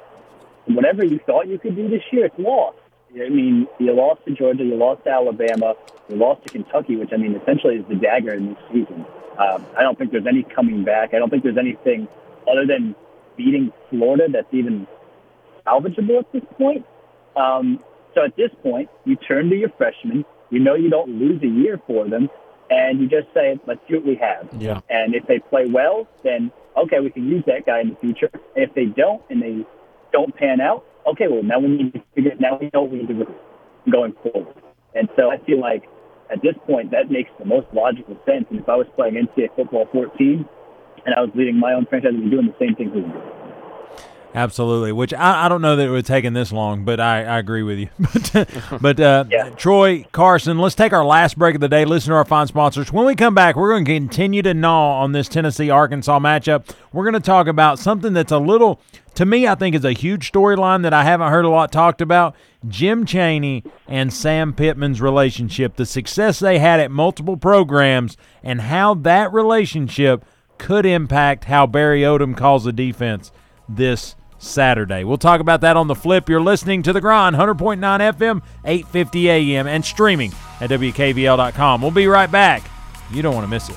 whatever you thought you could do this year, it's lost. I mean, you lost to Georgia, you lost to Alabama, you lost to Kentucky, which I mean essentially is the dagger in this season. Um, I don't think there's any coming back. I don't think there's anything other than beating Florida that's even salvageable at this point. Um, so at this point, you turn to your freshmen. You know you don't lose a year for them, and you just say, "Let's see what we have." Yeah. And if they play well, then okay, we can use that guy in the future. And if they don't, and they don't pan out, okay, well now we need to figure. Now we know what we need to do going forward. And so I feel like at this point that makes the most logical sense. And if I was playing NCAA football 14 and I was leading my own franchise, I'd doing the same thing. With Absolutely. Which I, I don't know that it would have taken this long, but I, I agree with you. but but uh, Yeah. Troy Carson, let's take our last break of the day. Listen to our fine sponsors. When we come back, we're going to continue to gnaw on this Tennessee Arkansas matchup. We're going to talk about something that's a little, to me, I think is a huge storyline that I haven't heard a lot talked about. Jim Chaney and Sam Pittman's relationship, the success they had at multiple programs, and how that relationship could impact how Barry Odom calls the defense this Saturday. We'll talk about that on the flip. You're listening to The Grind, 100.9 FM, 850 AM, and streaming at WKVL.com. We'll be right back. You don't want to miss it.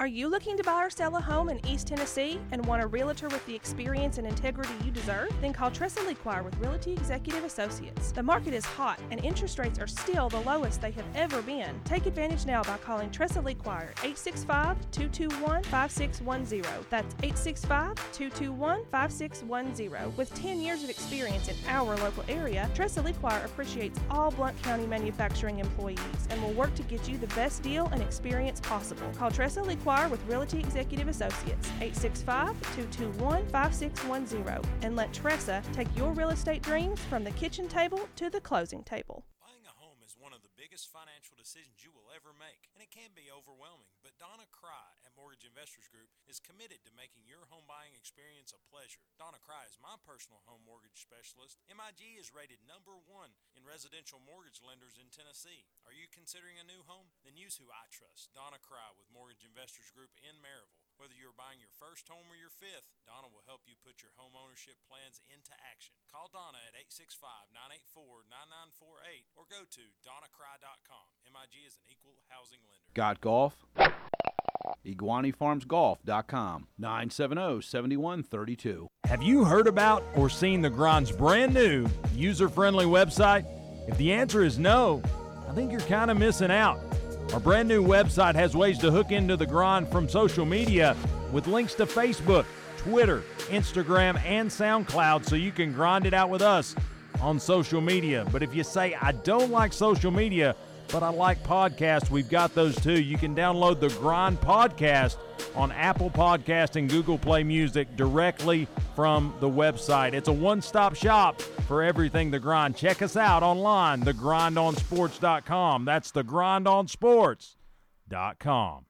Are you looking to buy or sell a home in East Tennessee and want a realtor with the experience and integrity you deserve? Then call Tressa Lequire with Realty Executive Associates. The market is hot and interest rates are still the lowest they have ever been. Take advantage now by calling Tressa Lequire 865-221-5610. That's 865-221-5610. With 10 years of experience in our local area, Tressa Lequire appreciates all Blount County manufacturing employees and will work to get you the best deal and experience possible. Call Tressa Lequire with Realty Executive Associates 865-221-5610 and let Tressa take your real estate dreams from the kitchen table to the closing table. Buying a home is one of the biggest financial decisions you will ever make, and it can be overwhelming. But Donna Cry at Mortgage Investors Group is committed to making your home buying experience a pleasure. Donna Cry is my personal home mortgage specialist. MIG is rated number one in residential mortgage lenders in Tennessee. Are you considering a new home? Then use who I trust, Donna Cry with Mortgage Investors Group in Maryville. Whether you're buying your first home or your fifth, Donna will help you put your home ownership plans into action. Call Donna at 865 984 9948 or go to donnacry.com. MIG is an equal housing lender. Got golf? IguaniFarmsGolf.com 970-7132. Have you heard about or seen the Grind's brand new user-friendly website? If the answer is no, I think you're kind of missing out. Our brand new website has ways to hook into the Grind from social media with links to Facebook, Twitter, Instagram, and SoundCloud so you can grind it out with us on social media. But if you say, I don't like social media, but I like podcasts, we've got those too. You can download the Grind Podcast on Apple Podcast and Google Play Music directly from the website. It's a one-stop shop for everything The Grind. Check us out online, thegrindonsports.com. That's thegrindonsports.com.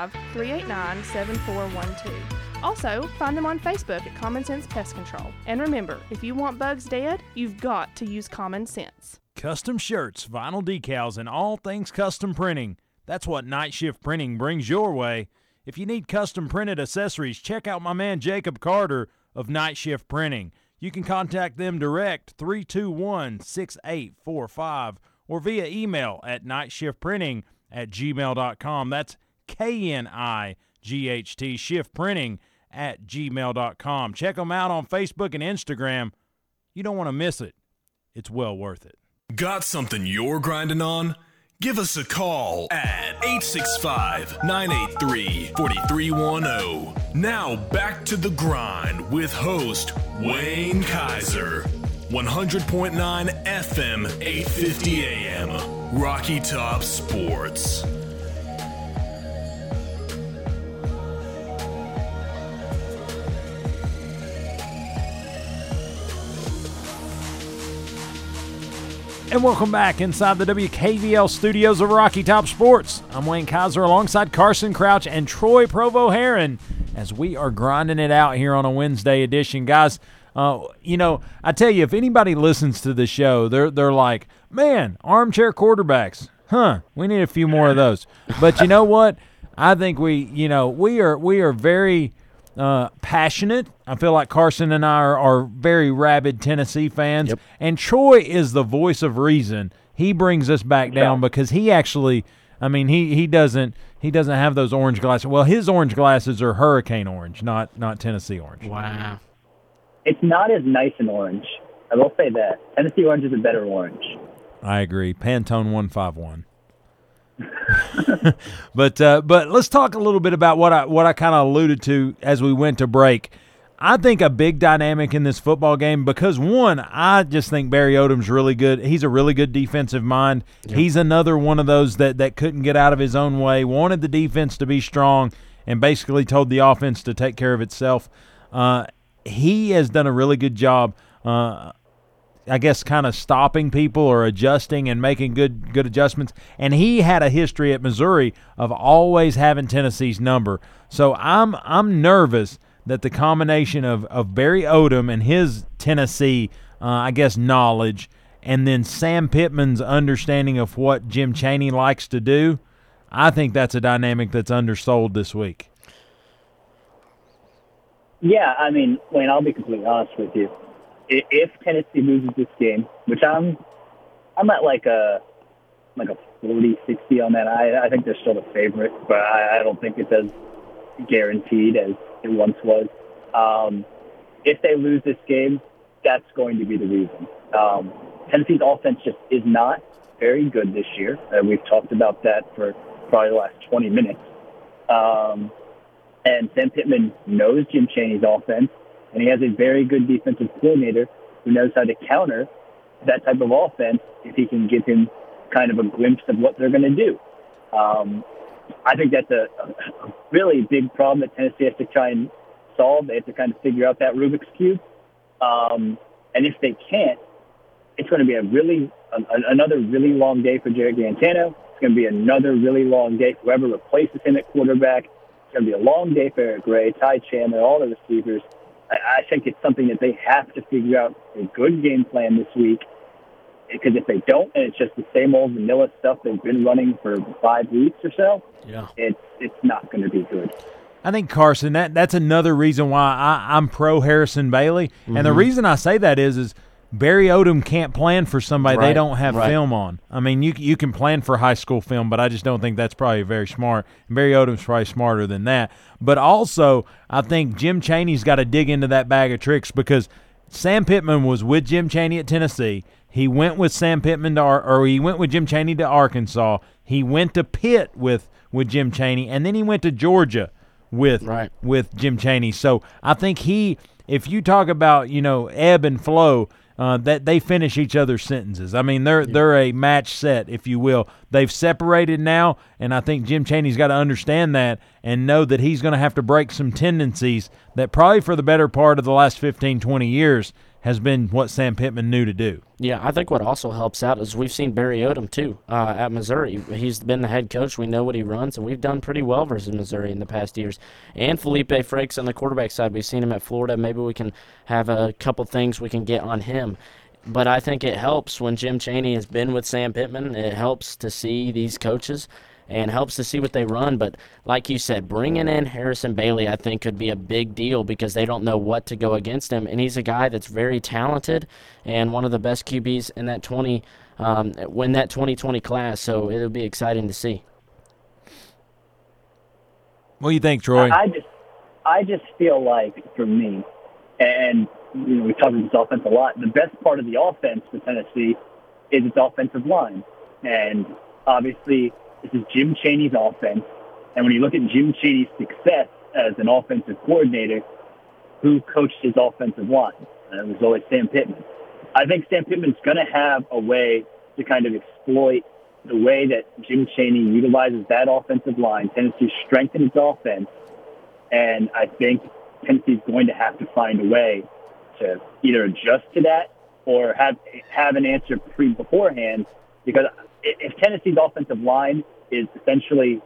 389 7412. Also, find them on Facebook at Common Sense Pest Control. And remember, if you want bugs dead, you've got to use common sense. Custom shirts, vinyl decals, and all things custom printing. That's what Night Shift Printing brings your way. If you need custom printed accessories, check out my man Jacob Carter of Night Shift Printing. You can contact them direct 321 6845 or via email at nightshiftprinting at gmail.com. That's K N I G H T shift printing at gmail.com. Check them out on Facebook and Instagram. You don't want to miss it, it's well worth it. Got something you're grinding on? Give us a call at 865 983 4310. Now back to the grind with host Wayne Kiser. 100.9 FM, 850 AM. Rocky Top Sports. And welcome back inside the WKVL studios of Rocky Top Sports. I'm Wayne Kiser alongside Carson Crouch and Troy Provost-Heron as we are grinding it out here on a Wednesday edition. Guys, uh, you know, I tell you, if anybody listens to the show, they're, they're like, man, armchair quarterbacks. Huh, we need a few more of those. But you know what? I think we, you know, we are we are very uh, passionate. I feel like Carson and I are, are very rabid Tennessee fans. Yep. And Troy is the voice of reason. He brings us back down because he actually, I mean, he, he doesn't he doesn't have those orange glasses. Well, his orange glasses are hurricane orange, not not Tennessee orange. Wow. It's not as nice an orange. I will say that. Tennessee orange is a better orange. I agree. Pantone one five one. but uh, but let's talk a little bit about what I what I kind of alluded to as we went to break. I think a big dynamic in this football game because one, I just think Barry Odom's really good. He's a really good defensive mind. He's another one of those that that couldn't get out of his own way. Wanted the defense to be strong and basically told the offense to take care of itself. Uh, he has done a really good job. Uh, I guess kind of stopping people or adjusting and making good good adjustments. And he had a history at Missouri of always having Tennessee's number. So I'm I'm nervous that the combination of, of Barry Odom and his Tennessee, uh, I guess, knowledge, and then Sam Pittman's understanding of what Jim Chaney likes to do, I think that's a dynamic that's undersold this week. Yeah, I mean, Wayne, I'll be completely honest with you. If Tennessee loses this game, which I'm, I'm at like a, like a 40, 60 on that. I, I think they're still the favorite, but I, I don't think it's as guaranteed as it once was. Um, if they lose this game, that's going to be the reason. Um, Tennessee's offense just is not very good this year. Uh, we've talked about that for probably the last 20 minutes. Um, and Sam Pittman knows Jim Chaney's offense, and he has a very good defensive coordinator who knows how to counter that type of offense if he can give him kind of a glimpse of what they're going to do. Um, I think that's a, a really big problem that Tennessee has to try and solve. They have to kind of figure out that Rubik's cube. Um, and if they can't, it's going to be a really a, another really long day for Jarrett Guarantano. It's going to be another really long day for whoever replaces him at quarterback. It's going to be a long day for Eric Gray, Ty Chandler, all the receivers. I, think it's something that they have to figure out a good game plan this week. Because if they don't, and it's just the same old vanilla stuff they've been running for five weeks or so, Yeah. it's it's not going to be good. I think Carson that that's another reason why I, I'm pro Harrison Bailey, and Mm-hmm. the reason I say that is is Barry Odom can't plan for somebody they don't have right. film on. I mean, you you can plan for high school film, but I just don't think that's probably very smart. Barry Odom's probably smarter than that. But also, I think Jim Chaney's got to dig into that bag of tricks because Sam Pittman was with Jim Chaney at Tennessee. He went with Sam Pittman to, Ar- or he went with Jim Chaney to Arkansas. He went to Pitt with with Jim Chaney, and then he went to Georgia with Right. with Jim Chaney. So I think he, if you talk about you know ebb and flow, uh, that they finish each other's sentences. I mean they're they're a match set, if you will. They've separated now, and I think Jim Chaney's got to understand that and know that he's going to have to break some tendencies that probably for the better part of the last 15, 20 years has been what Sam Pittman knew to do. Yeah, I think what also helps out is we've seen Barry Odom too uh, at Missouri. He's been the head coach. We know what he runs, and we've done pretty well versus Missouri in the past years. And Feleipe Franks on the quarterback side, we've seen him at Florida. Maybe we can have a couple things we can get on him. But I think it helps when Jim Chaney has been with Sam Pittman. It helps to see these coaches and helps to see what they run. But like you said, bringing in Harrison Bailey, I think, could be a big deal because they don't know what to go against him, and he's a guy that's very talented and one of the best QBs in that 20 um, when that 2020 class. So it'll be exciting to see. What do you think, Troy? I just, I just feel like for me, and you know, we talk about this offense a lot. The best part of the offense for Tennessee is its offensive line, and obviously this is Jim Chaney's offense. And when you look at Jim Chaney's success as an offensive coordinator, who coached his offensive line? And it was always Sam Pittman. I think Sam Pittman's going to have a way to kind of exploit the way that Jim Chaney utilizes that offensive line. Tennessee strengthen its offense, and I think Tennessee's going to have to find a way to either adjust to that or have have an answer pre beforehand. Because if Tennessee's offensive line is essentially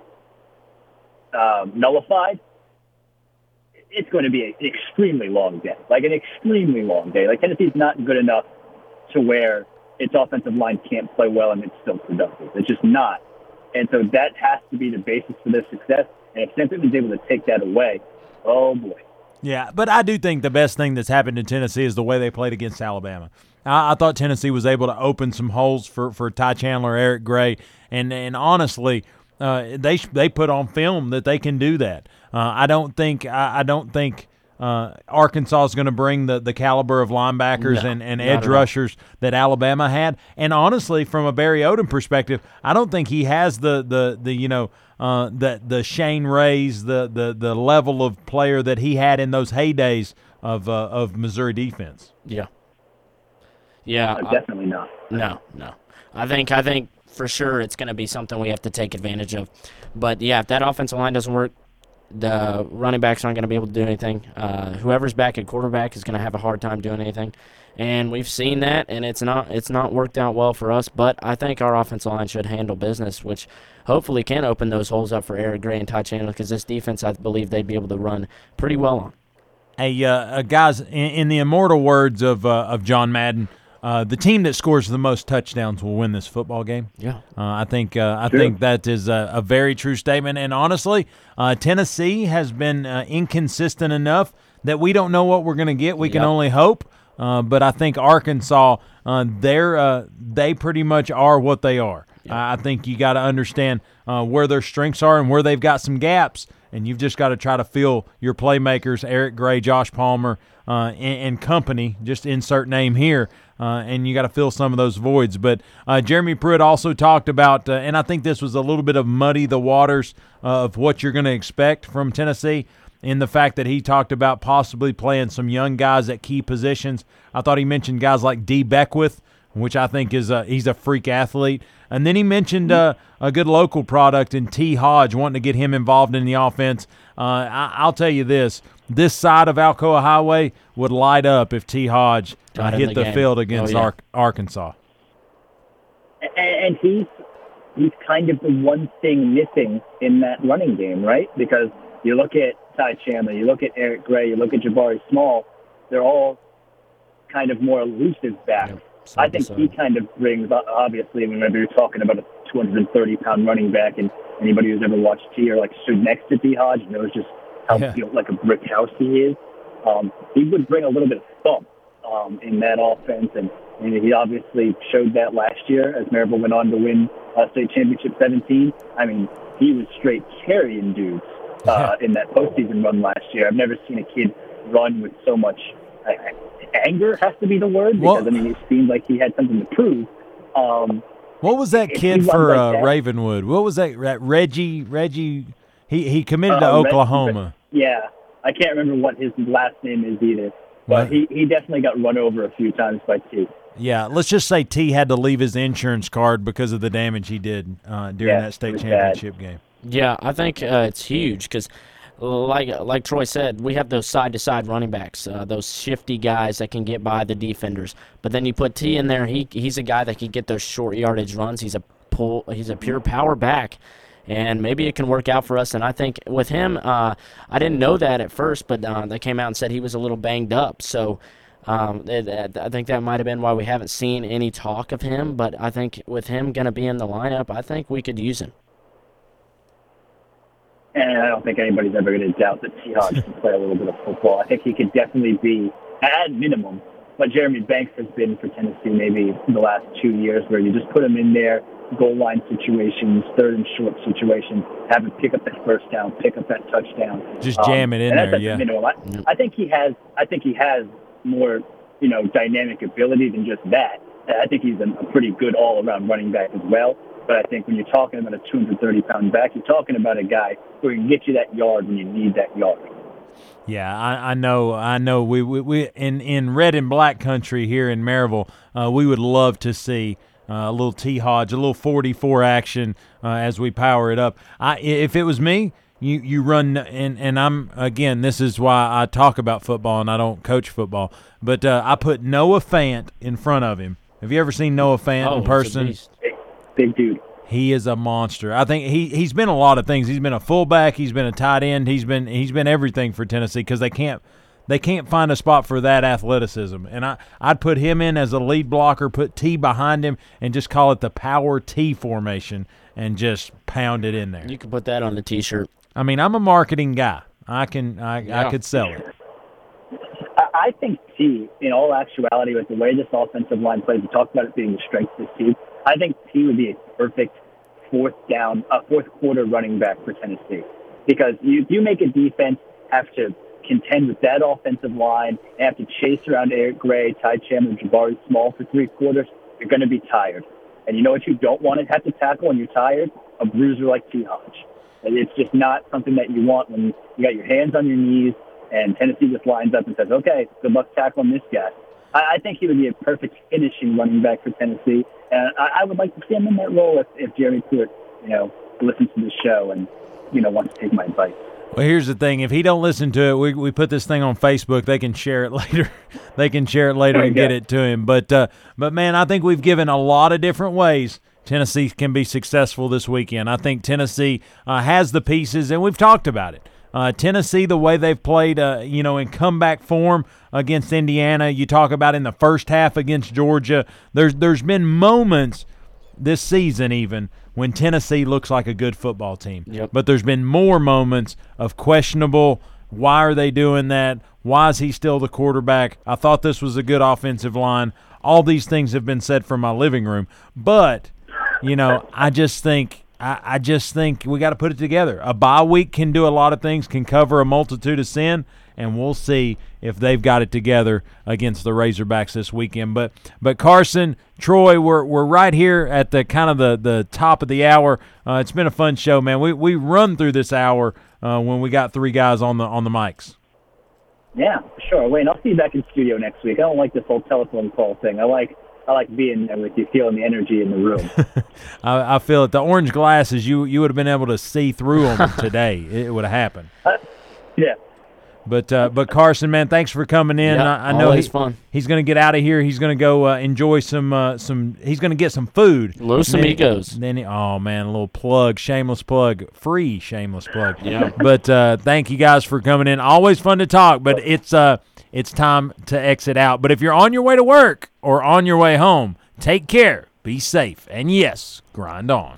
um, nullified, it's going to be an extremely long day, like an extremely long day. Like Tennessee's not good enough to where its offensive line can't play well and it's still productive. It's just not. And so that has to be the basis for their success. And if Sam Pittman's able to take that away, oh boy. Yeah, but I do think the best thing that's happened in Tennessee is the way they played against Alabama. I, I thought Tennessee was able to open some holes for, for Ty Chandler, Eric Gray, and and honestly, uh, they they put on film that they can do that. Uh, I don't think I, I don't think uh, Arkansas is going to bring the, the caliber of linebackers No, and, and edge rushers that Alabama had. And honestly, from a Barry Odom perspective, I don't think he has the the the you know uh, the the Shane Rays the the the level of player that he had in those heydays of uh, of Missouri defense. Yeah. Yeah. Uh, definitely not. No, no. I think I think for sure it's going to be something we have to take advantage of. But yeah, if that offensive line doesn't work, the running backs aren't going to be able to do anything. Uh, whoever's back at quarterback is going to have a hard time doing anything, and we've seen that, and it's not it's not worked out well for us. But I think our offensive line should handle business, which hopefully can open those holes up for Eric Gray and Ty Chandler because this defense I believe they'd be able to run pretty well on. Hey, uh, uh, guys, in, in the immortal words of uh, of John Madden, uh, the team that scores the most touchdowns will win this football game. Yeah. Uh, I think uh, I True. think that is a, a very true statement. And honestly, uh, Tennessee has been uh, inconsistent enough that we don't know what we're going to get. We can only hope. Uh, but I think Arkansas, uh, they're uh, they pretty much are what they are. I I think you got to understand uh, where their strengths are and where they've got some gaps, and you've just got to try to fill your playmakers, Eric Gray, Josh Palmer, uh, and, and company. Just insert name here. Uh, and you got to fill some of those voids. But uh, Jeremy Pruitt also talked about, uh, and I think this was a little bit of muddy the waters uh, of what you're going to expect from Tennessee in the fact that he talked about possibly playing some young guys at key positions. I thought he mentioned guys like Dee Beckwith, which I think is a, he's a freak athlete. And then he mentioned uh, a good local product in T. Hodge, wanting to get him involved in the offense. Uh, I, I'll tell you this: this side of Alcoa Highway would light up if T. Hodge uh, hit the the, field against Oh, yeah. Ar- Arkansas. and, and he's he's kind of the one thing missing in that running game, right? Because you look at Ty Chandler, you look at Eric Gray, you look at Jabari Small, they're all kind of more elusive backs. Yep, side I think side. he kind of brings, obviously, whenever you're talking about a 230 pound running back, and anybody who's ever watched T or like stood next to T Hodge knows just how Yeah. built like a brick house he is. Um, he would bring a little bit of thump um, in that offense, and, and he obviously showed that last year as Maryville went on to win uh, state championship 17. I mean, he was straight carrying dudes uh, in that postseason run last year. I've never seen a kid run with so much uh, anger. Has to be the word because Well- I mean, it seemed like he had something to prove. Um, What was that kid for runs uh, that- Ravenwood? What was that? that Reggie? Reggie? He he committed to Uh, Oklahoma. Yeah, I can't remember what his last name is either, What? but he, he definitely got run over a few times by T. Yeah, let's just say T had to leave his insurance card because of the damage he did uh, during Yeah, that state was bad. championship game. Yeah, I think uh, it's huge because, like like Troy said, we have those side to side running backs, uh, those shifty guys that can get by the defenders. But then you put T in there, he he's a guy that can get those short yardage runs. He's a pull, he's a pure power back. And maybe it can work out for us. And I think with him, uh, I didn't know that at first, but uh, they came out and said he was a little banged up. So um, it, it- I think that might have been why we haven't seen any talk of him. But I think with him going to be in the lineup, I think we could use him. And I don't think anybody's ever going to doubt that. Hodge can play a little bit of football. I think he could definitely be, at minimum, what Jeremy Banks has been for Tennessee maybe the last two years, where you just put him in there, goal line situations, third and short situations, have him pick up that first down, pick up that touchdown. Just jam it in and there, at the yeah. minimum. I, I think he has. I think he has more, you know, dynamic ability than just that. I think he's a, a pretty good all-around running back as well. But I think when you're talking about a 230-pound back, you're talking about a guy who can get you that yard when you need that yard. Yeah, I, I know. I know. We, we, we in in red and black country here in Maryville, uh, we would love to see uh, a little T Hodge, a little 44 action uh, as we power it up. I, if it was me, you you run and and I'm again. This is why I talk about football and I don't coach football. But uh, I put Noah Fant in front of him. Have you ever seen Noah Fant Oh, in person? big dude. He is a monster. I think he he's been a lot of things. He's been a fullback. He's been a tight end. He's been he's been everything for Tennessee because they can't they can't find a spot for that athleticism. And I I'd put him in as a lead blocker, put T behind him, and just call it the power T formation and just pound it in there. You can put that on the T-shirt. I mean, I'm a marketing guy. I can I, I could sell it. I I think T, in all actuality, with the way this offensive line plays, we talked about it being the strength of this team. I think T would be a perfect fourth down, uh, fourth quarter running back for Tennessee, because you you make a defense have to contend with that offensive line, and have to chase around Eric Gray, Ty Chandler, Jabari Small for three quarters. You're going to be tired, and you know what you don't want to have to tackle when you're tired? A bruiser like T Hodge. It's just not something that you want when you got your hands on your knees and Tennessee just lines up and says, okay, good luck tackling this guy. I, I think he would be a perfect finishing running back for Tennessee. And I, I would like to see him in that role if, if Jeremy Pruitt, you know, listens to the show and, you know, wants to take my advice. Well, here's the thing: if he don't listen to it, we, we put this thing on Facebook. They can share it later. they can share it later and get it to him. But uh, but man, I think we've given a lot of different ways Tennessee can be successful this weekend. I think Tennessee uh, has the pieces, and we've talked about it. Uh, Tennessee, the way they've played, uh, you know, in comeback form against Indiana. You talk about in the first half against Georgia. There's there's been moments this season even when Tennessee looks like a good football team. Yep. But there's been more moments of questionable. Why are they doing that? Why is he still the quarterback? I thought this was a good offensive line. All these things have been said from my living room, but you know, I just think I, I just think we got to put it together. A bye week can do a lot of things, can cover a multitude of sin, and we'll see if they've got it together against the Razorbacks this weekend. But but Carson, Troy, we're we're right here at the kind of the the top of the hour. Uh, it's been a fun show, man. We we run through this hour uh, when we got three guys on the on the mics. Yeah, sure. Wayne, I'll see you back in studio next week. I don't like this whole telephone call thing. I like I like being there with you, feeling the energy in the room. I, I feel it. The orange glasses, you you would have been able to see through them today. It would have happened. yeah. But uh, but Carson, man, thanks for coming in. Yeah, I, I know always he- fun. he's going to get out of here. He's going to go uh, enjoy some uh, some. He's going to get some food. Los And then- Amigos. Then he, oh man, a little plug, shameless plug, free shameless plug. Yeah. But uh, thank you guys for coming in. Always fun to talk. But it's uh it's time to exit out. But if you're on your way to work or on your way home, take care, be safe, and yes, grind on.